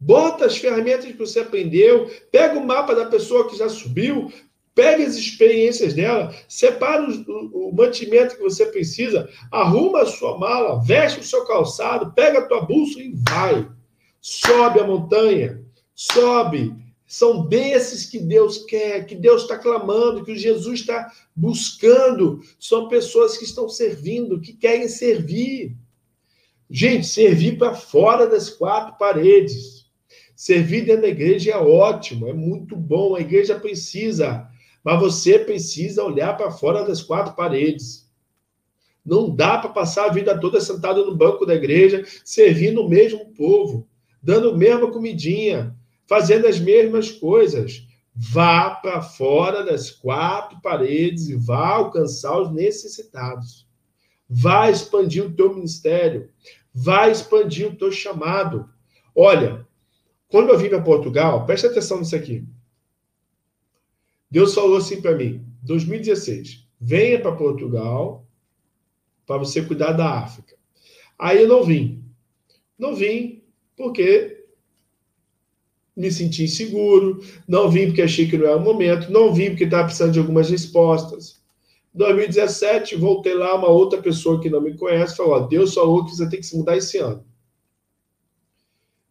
Bota as ferramentas que você aprendeu, pega o mapa da pessoa que já subiu, pega as experiências dela, separa o, o, mantimento que você precisa, arruma a sua mala, veste o seu calçado, pega a tua bolsa e vai. Sobe a montanha, sobe. São desses que Deus quer, que Deus está clamando, que Jesus está buscando. São pessoas que estão servindo, que querem servir. Gente, servir para fora das quatro paredes. Servir dentro da igreja é ótimo, é muito bom. A igreja precisa, mas você precisa olhar para fora das quatro paredes. Não dá para passar a vida toda sentado no banco da igreja, servindo o mesmo povo, dando a mesma comidinha, fazendo as mesmas coisas. Vá para fora das quatro paredes e vá alcançar os necessitados. Vá expandir o teu ministério vai expandir o teu chamado. Olha, quando eu vim para Portugal, preste atenção nisso aqui. Deus falou assim para mim, 2016, venha para Portugal para você cuidar da África. Aí eu não vim. Não vim porque me senti inseguro, não vim porque achei que não era o momento, não vim porque estava precisando de algumas respostas. 2017, voltei lá, uma outra pessoa que não me conhece falou: Deus falou que você tem que se mudar esse ano.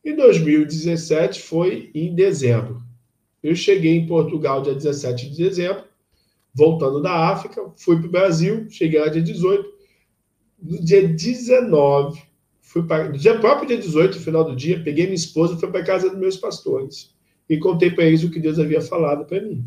Em 2017 foi em dezembro. Eu cheguei em Portugal dia 17 de dezembro, voltando da África, fui para o Brasil, cheguei lá dia 18. No dia 19, fui para, no dia próprio dia 18, no final do dia, peguei minha esposa e fui para casa dos meus pastores e contei para eles o que Deus havia falado para mim.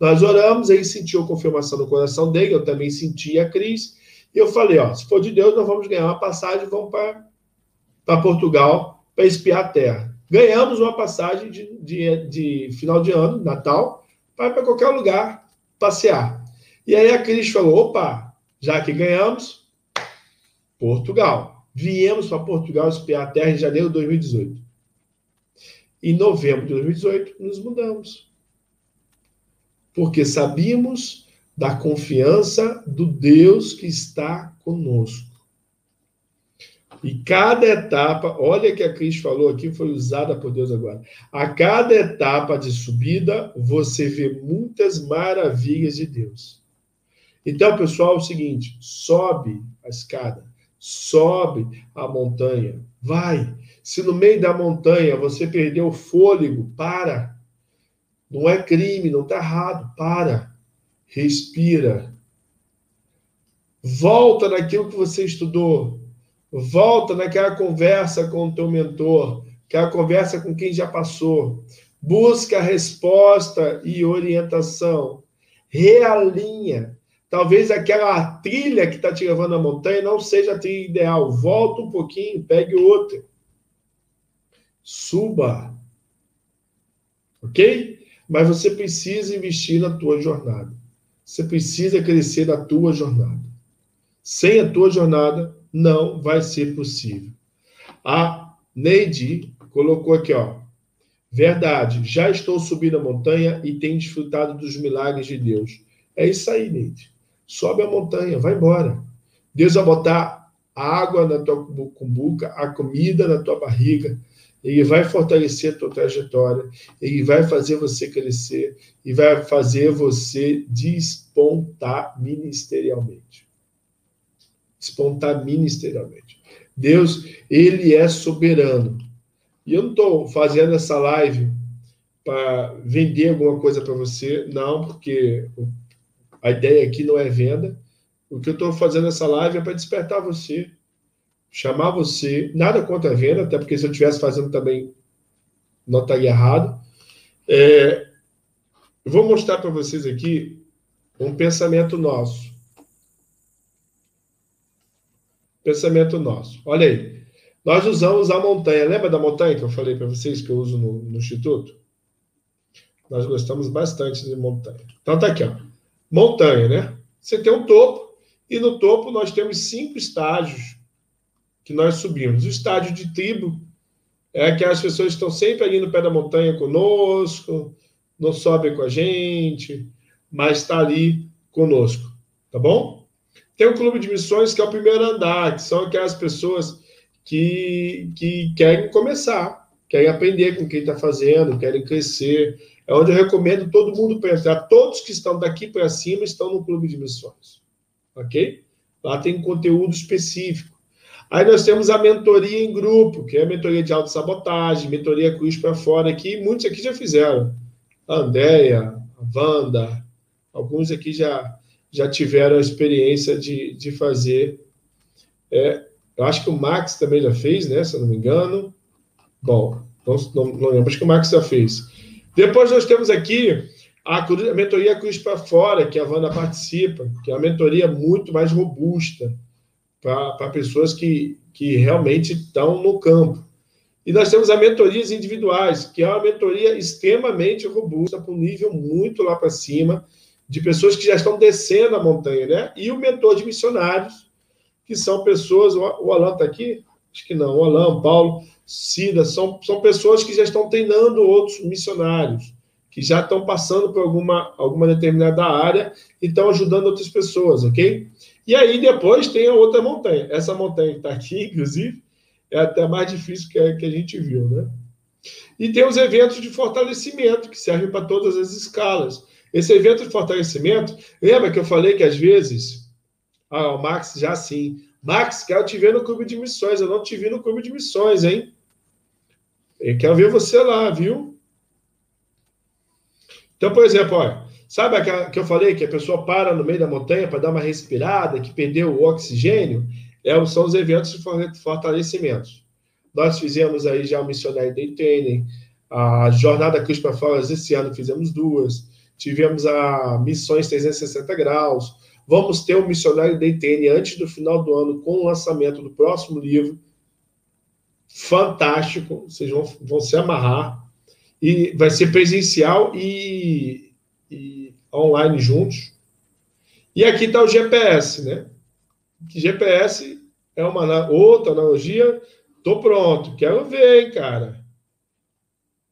Nós oramos, ele sentiu a confirmação no coração dele, eu também senti a Cris. E eu falei: ó, se for de Deus, nós vamos ganhar uma passagem, vamos para Portugal para espiar a terra. Ganhamos uma passagem de, de, de final de ano, Natal, para para qualquer lugar passear. E aí a Cris falou: opa, já que ganhamos, Portugal. Viemos para Portugal espiar a terra em janeiro de 2018. Em novembro de 2018, nos mudamos porque sabíamos da confiança do Deus que está conosco. E cada etapa, olha que a Cris falou aqui, foi usada por Deus agora. A cada etapa de subida, você vê muitas maravilhas de Deus. Então, pessoal, é o seguinte: sobe a escada, sobe a montanha, vai. Se no meio da montanha você perdeu o fôlego, para. Não é crime, não está errado. Para. Respira. Volta naquilo que você estudou. Volta naquela conversa com o teu mentor, aquela conversa com quem já passou. Busca resposta e orientação. Realinha. Talvez aquela trilha que está te levando à montanha não seja a trilha ideal. Volta um pouquinho, pegue outra. Suba. Ok? Mas você precisa investir na tua jornada. Você precisa crescer na tua jornada. Sem a tua jornada, não vai ser possível. A Neide colocou aqui, ó. Verdade, já estou subindo a montanha e tenho desfrutado dos milagres de Deus. É isso aí, Neide. Sobe a montanha, vai embora. Deus vai botar água na tua cumbuca, a comida na tua barriga, ele vai fortalecer a tua trajetória, ele vai fazer você crescer e vai fazer você despontar ministerialmente. Despontar ministerialmente. Deus, ele é soberano. E eu não estou fazendo essa live para vender alguma coisa para você, não, porque a ideia aqui não é venda. O que eu estou fazendo essa live é para despertar você, chamar você, nada contra a venda, até porque se eu estivesse fazendo também, não estaria errado. É, eu vou mostrar para vocês aqui um pensamento nosso. Pensamento nosso. Olha aí. Nós usamos a montanha. Lembra da montanha que eu falei para vocês que eu uso no, no, Instituto? Nós gostamos bastante de montanha. Então tá aqui, ó. Montanha, né? Você tem um topo, e no topo nós temos cinco estágios que nós subimos. O estágio de tribo é que as pessoas estão sempre ali no pé da montanha conosco, não sobem com a gente, mas está ali conosco, tá bom? Tem o clube de missões, que é o primeiro andar, que são aquelas pessoas que, que querem começar, querem aprender com quem está fazendo, querem crescer. É onde eu recomendo todo mundo para entrar. Todos que estão daqui para cima estão no clube de missões. Ok? Lá tem conteúdo específico. Aí nós temos a mentoria em grupo, que é a mentoria de autossabotagem, mentoria cruz para fora, que muitos aqui já fizeram. A Andéia, a Wanda, alguns aqui já, já tiveram a experiência de, de fazer é, eu acho que o Max também já fez, né? Se eu não me engano. Bom, não, não, lembro, acho que o Max já fez. Depois nós temos aqui a, a mentoria Cruz para Fora, que a Wanda participa, que é uma mentoria muito mais robusta para pessoas que, que realmente estão no campo. E nós temos a mentorias individuais, que é uma mentoria extremamente robusta, para um nível muito lá para cima, de pessoas que já estão descendo a montanha, né? E o mentor de missionários, que são pessoas, o Alan está aqui? Acho que não, o Alan, Paulo, Cida, são, são pessoas que já estão treinando outros missionários, que já estão passando por alguma, alguma determinada área e estão ajudando outras pessoas, ok? E aí depois tem a outra montanha. Essa montanha que está aqui, *laughs* inclusive, é até mais difícil que a, que a gente viu, né? E tem os eventos de fortalecimento, que servem para todas as escalas. Esse evento de fortalecimento, lembra que eu falei que às vezes ah, o Max já sim. Max, quero te ver no clube de missões. Eu não te vi no clube de missões, hein? Eu quero ver você lá, viu? Então, por exemplo, olha, sabe aquela que eu falei que a pessoa para no meio da montanha para dar uma respirada, que perdeu o oxigênio? É, são os eventos de fortalecimento. Nós fizemos aí já o Missionário Day Training, a Jornada Cruz para Fora, esse ano fizemos duas. Tivemos a Missões 360 Graus, Vamos ter um missionário da ITN antes do final do ano, com o lançamento do próximo livro. Fantástico, vocês vão, vão se amarrar. E vai ser presencial e, e online juntos. E aqui está o GPS, né? Que GPS é uma outra analogia. Tô pronto, quero ver, hein, cara.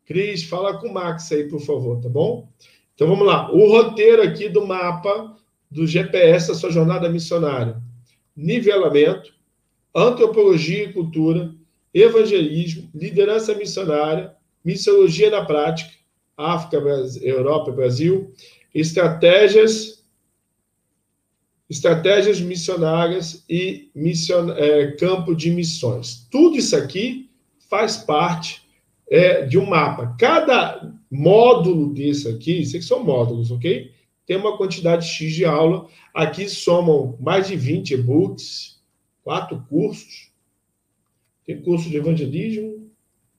Cris, fala com o Max aí, por favor, tá bom? Então vamos lá. O roteiro aqui do mapa do GPS da sua jornada missionária: nivelamento, antropologia e cultura, evangelismo, liderança missionária, missiologia na prática, África, Europa, Brasil, estratégias estratégias missionárias e mission, é, campo de missões. Tudo isso aqui faz parte é, de um mapa. Cada módulo desse aqui, isso aqui são módulos, ok? tem uma quantidade X de aula. Aqui somam mais de 20 e-books, quatro cursos. Tem curso de evangelismo,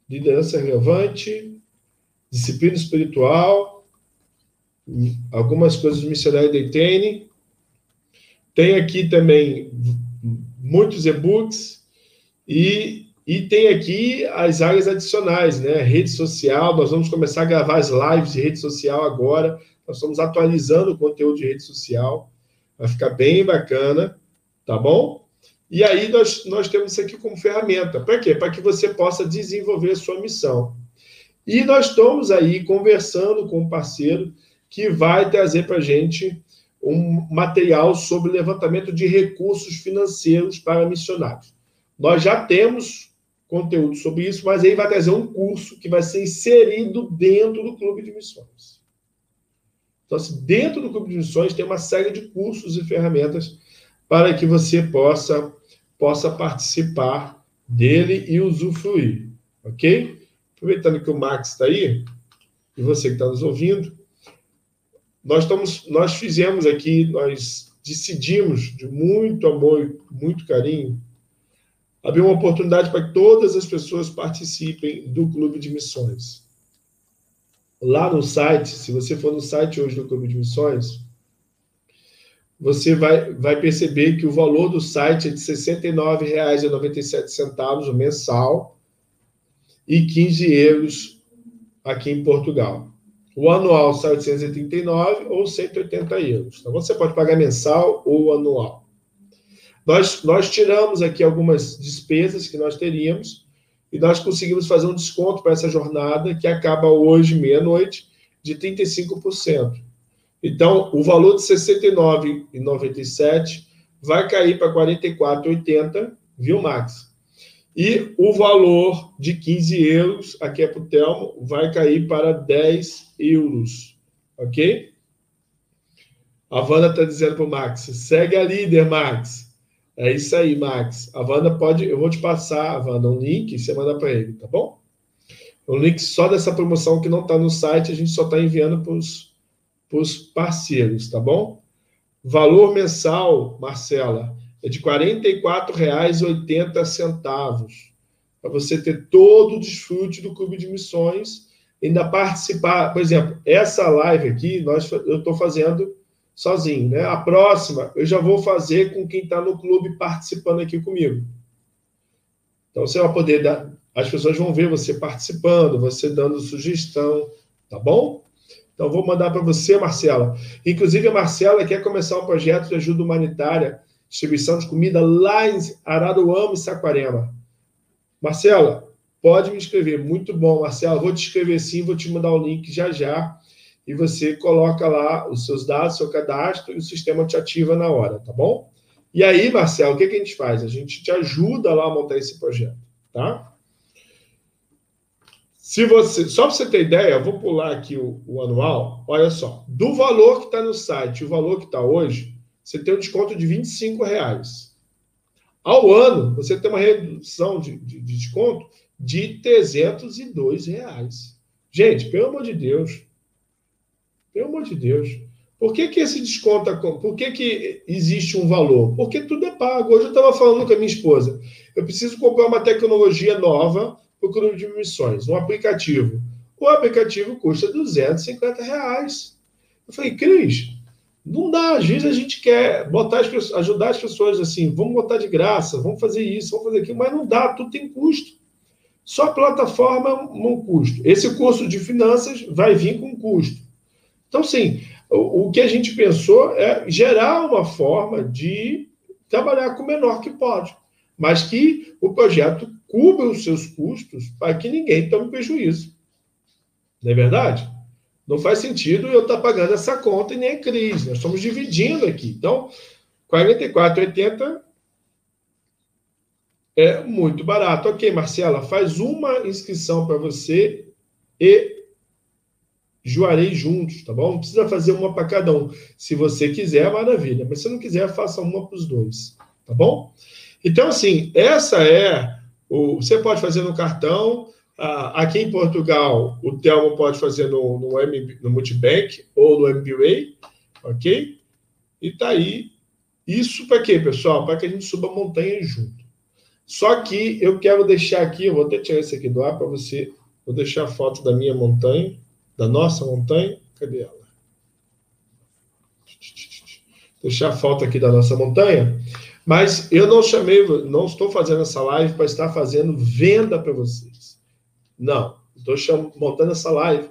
liderança relevante, disciplina espiritual, algumas coisas do missionário de training. Tem aqui também muitos e-books e, e tem aqui as áreas adicionais, né? Rede social, nós vamos começar a gravar as lives de rede social agora nós estamos atualizando o conteúdo de rede social. Vai ficar bem bacana, tá bom? E aí nós, nós temos isso aqui como ferramenta. Para quê? Para que você possa desenvolver a sua missão. E nós estamos aí conversando com um parceiro que vai trazer para a gente um material sobre levantamento de recursos financeiros para missionários. Nós já temos conteúdo sobre isso, mas aí vai trazer um curso que vai ser inserido dentro do Clube de Missões. Então, assim, dentro do Clube de Missões tem uma série de cursos e ferramentas para que você possa, possa participar dele e usufruir, ok? Aproveitando que o Max está aí, e você que está nos ouvindo, nós, estamos, nós fizemos aqui, nós decidimos, de muito amor muito carinho, abrir uma oportunidade para que todas as pessoas participem do Clube de Missões. Lá no site, se você for no site hoje do Clube de Missões, você vai, vai perceber que o valor do site é de R$ 69,97 mensal e 15 euros aqui em Portugal. O anual sai 839 ou 180 euros. Então, você pode pagar mensal ou anual. Nós, nós tiramos aqui algumas despesas que nós teríamos e nós conseguimos fazer um desconto para essa jornada que acaba hoje, meia-noite, de 35%. Então, o valor de R$ 69,97 vai cair para R$ 44,80, viu, Max? E o valor de 15 euros, aqui é para o Telmo, vai cair para 10 euros. Ok? A Wanda está dizendo para o Max: segue a líder, Max. É isso aí, Max. A Wanda pode. Eu vou te passar, Wanda, um link você manda para ele, tá bom? Um link só dessa promoção que não está no site, a gente só está enviando para os parceiros, tá bom? Valor mensal, Marcela, é de R$ 44,80 para você ter todo o desfrute do Clube de Missões, ainda participar. Por exemplo, essa live aqui nós, eu estou fazendo sozinho, né? A próxima eu já vou fazer com quem está no clube participando aqui comigo. Então você vai poder dar, as pessoas vão ver você participando, você dando sugestão, tá bom? Então vou mandar para você, Marcela. Inclusive a Marcela quer começar um projeto de ajuda humanitária distribuição de comida lá em Araruama e Saquarema. Marcela, pode me escrever. Muito bom, Marcela. Vou te escrever sim, vou te mandar o link já já. E você coloca lá os seus dados, seu cadastro, e o sistema te ativa na hora, tá bom? E aí, Marcelo, o que, que a gente faz? A gente te ajuda lá a montar esse projeto, tá? Se você, só para você ter ideia, eu vou pular aqui o, o anual. Olha só, do valor que está no site, o valor que está hoje, você tem um desconto de 25 reais. Ao ano, você tem uma redução de, de, de desconto de 302 reais. Gente, pelo amor de Deus. Pelo amor de Deus. Por que, que esse desconto, por que, que existe um valor? Porque tudo é pago. Hoje eu estava falando com a minha esposa. Eu preciso comprar uma tecnologia nova para o clube de missões, um aplicativo. O aplicativo custa 250 reais. Eu falei, Cris, não dá, às vezes a gente quer botar as pessoas, ajudar as pessoas assim, vamos botar de graça, vamos fazer isso, vamos fazer aquilo, mas não dá, tudo tem custo. Só plataforma não custo. Esse curso de finanças vai vir com custo. Então, sim, o, o que a gente pensou é gerar uma forma de trabalhar com o menor que pode, mas que o projeto cubra os seus custos para que ninguém tome prejuízo. Não é verdade? Não faz sentido eu estar pagando essa conta e nem a crise. Nós estamos dividindo aqui. Então, 44,80 é muito barato. Ok, Marcela, faz uma inscrição para você e joarei juntos, tá bom? Não precisa fazer uma para cada um. Se você quiser, maravilha. Mas se não quiser, faça uma para os dois, tá bom? Então, assim, essa é o. Você pode fazer no cartão, ah, aqui em Portugal, o Telmo pode fazer no, no, no Multibank ou no MBA, ok? E tá aí. Isso para quê, pessoal? Para que a gente suba a montanha junto. Só que eu quero deixar aqui, eu vou até tirar esse aqui do ar para você. Vou deixar a foto da minha montanha, da nossa montanha. Cadê ela? Deixar a foto aqui da nossa montanha. Mas eu não chamei, não estou fazendo essa live para estar fazendo venda para vocês. Não, estou montando essa live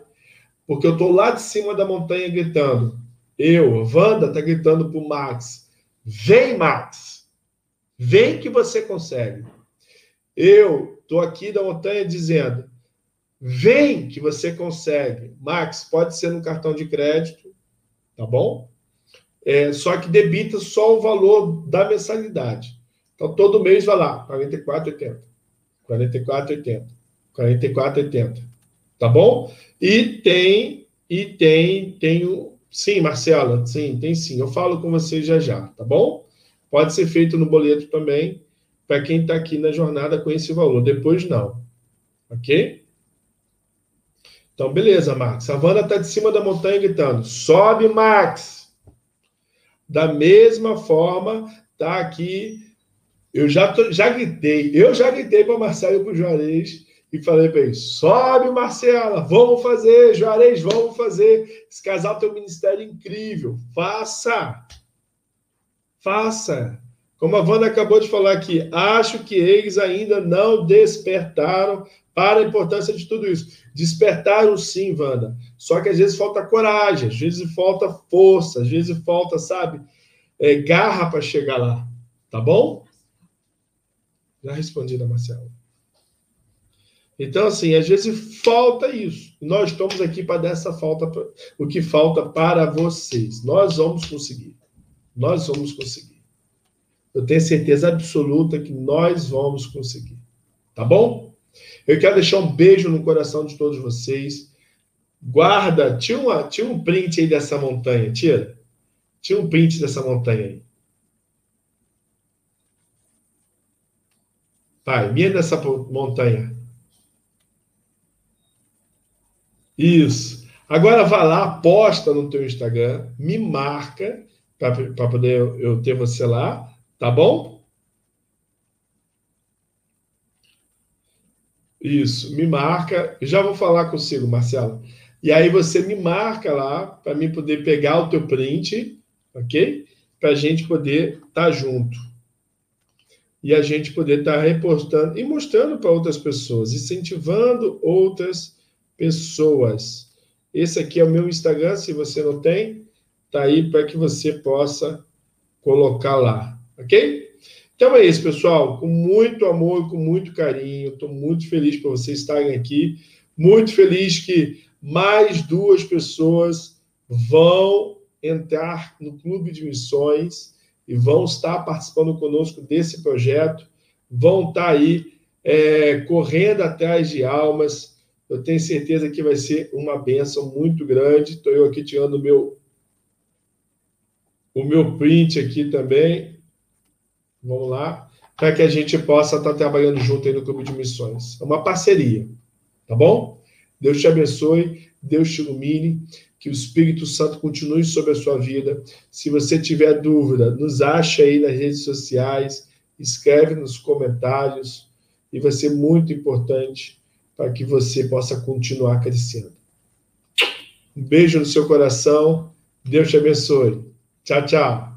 porque eu estou lá de cima da montanha gritando. Eu, Wanda, está gritando para o Max. Vem, Max! Vem que você consegue. Eu estou aqui da montanha dizendo: vem que você consegue. Max, pode ser no cartão de crédito, tá bom? É, só que debita só o valor da mensalidade. Então, todo mês vai lá, R$ 44,80. 44,80. 44,80. Tá bom? E tem, e tem, tem o. Sim, Marcela, sim, tem sim. Eu falo com você já já, tá bom? Pode ser feito no boleto também, para quem está aqui na jornada com esse valor. Depois não. Ok? Então, beleza, Max. A Wanda está de cima da montanha gritando: sobe, Max! Da mesma forma, tá aqui. Eu já, tô, já gritei, eu já gritei para Marcelo e para o Juarez e falei para ele: sobe, Marcela, vamos fazer, Juarez, vamos fazer. Esse casal tem um ministério incrível, faça, faça. Como a Wanda acabou de falar aqui, acho que eles ainda não despertaram para a importância de tudo isso. Despertaram sim, Wanda. Só que às vezes falta coragem, às vezes falta força, às vezes falta, sabe, é, garra para chegar lá. Tá bom? Já respondi da Marcela. Então, assim, às vezes falta isso. Nós estamos aqui para dar essa falta, o que falta para vocês. Nós vamos conseguir. Nós vamos conseguir. Eu tenho certeza absoluta que nós vamos conseguir. Tá bom? Eu quero deixar um beijo no coração de todos vocês. Guarda, tinha, uma, um print aí dessa montanha, tira. Tinha um print dessa montanha aí. Pai, mira nessa montanha. Isso. Agora vá lá, posta no teu Instagram, me marca para poder eu ter você lá, tá bom? Isso, me marca. Já vou falar consigo, Marcelo. E aí você me marca lá para mim poder pegar o teu print, ok? Para a gente poder estar tá junto. E a gente poder estar tá repostando e mostrando para outras pessoas, incentivando outras pessoas. Esse aqui é o meu Instagram, se você não tem, tá aí para que você possa colocar lá, ok? Então é isso, pessoal. Com muito amor, com muito carinho. Estou muito feliz por vocês estarem aqui. Muito feliz que mais duas pessoas vão entrar no Clube de Missões e vão estar participando conosco desse projeto. Vão estar aí é, correndo atrás de almas. Eu tenho certeza que vai ser uma benção muito grande. Estou eu aqui tirando o meu, o meu print aqui também. Vamos lá. Para que a gente possa estar trabalhando junto aí no Clube de Missões. É uma parceria. Tá bom? Deus te abençoe, Deus te ilumine, que o Espírito Santo continue sobre a sua vida. Se você tiver dúvida, nos acha aí nas redes sociais, escreve nos comentários e vai ser muito importante para que você possa continuar crescendo. Um beijo no seu coração. Deus te abençoe. Tchau, tchau.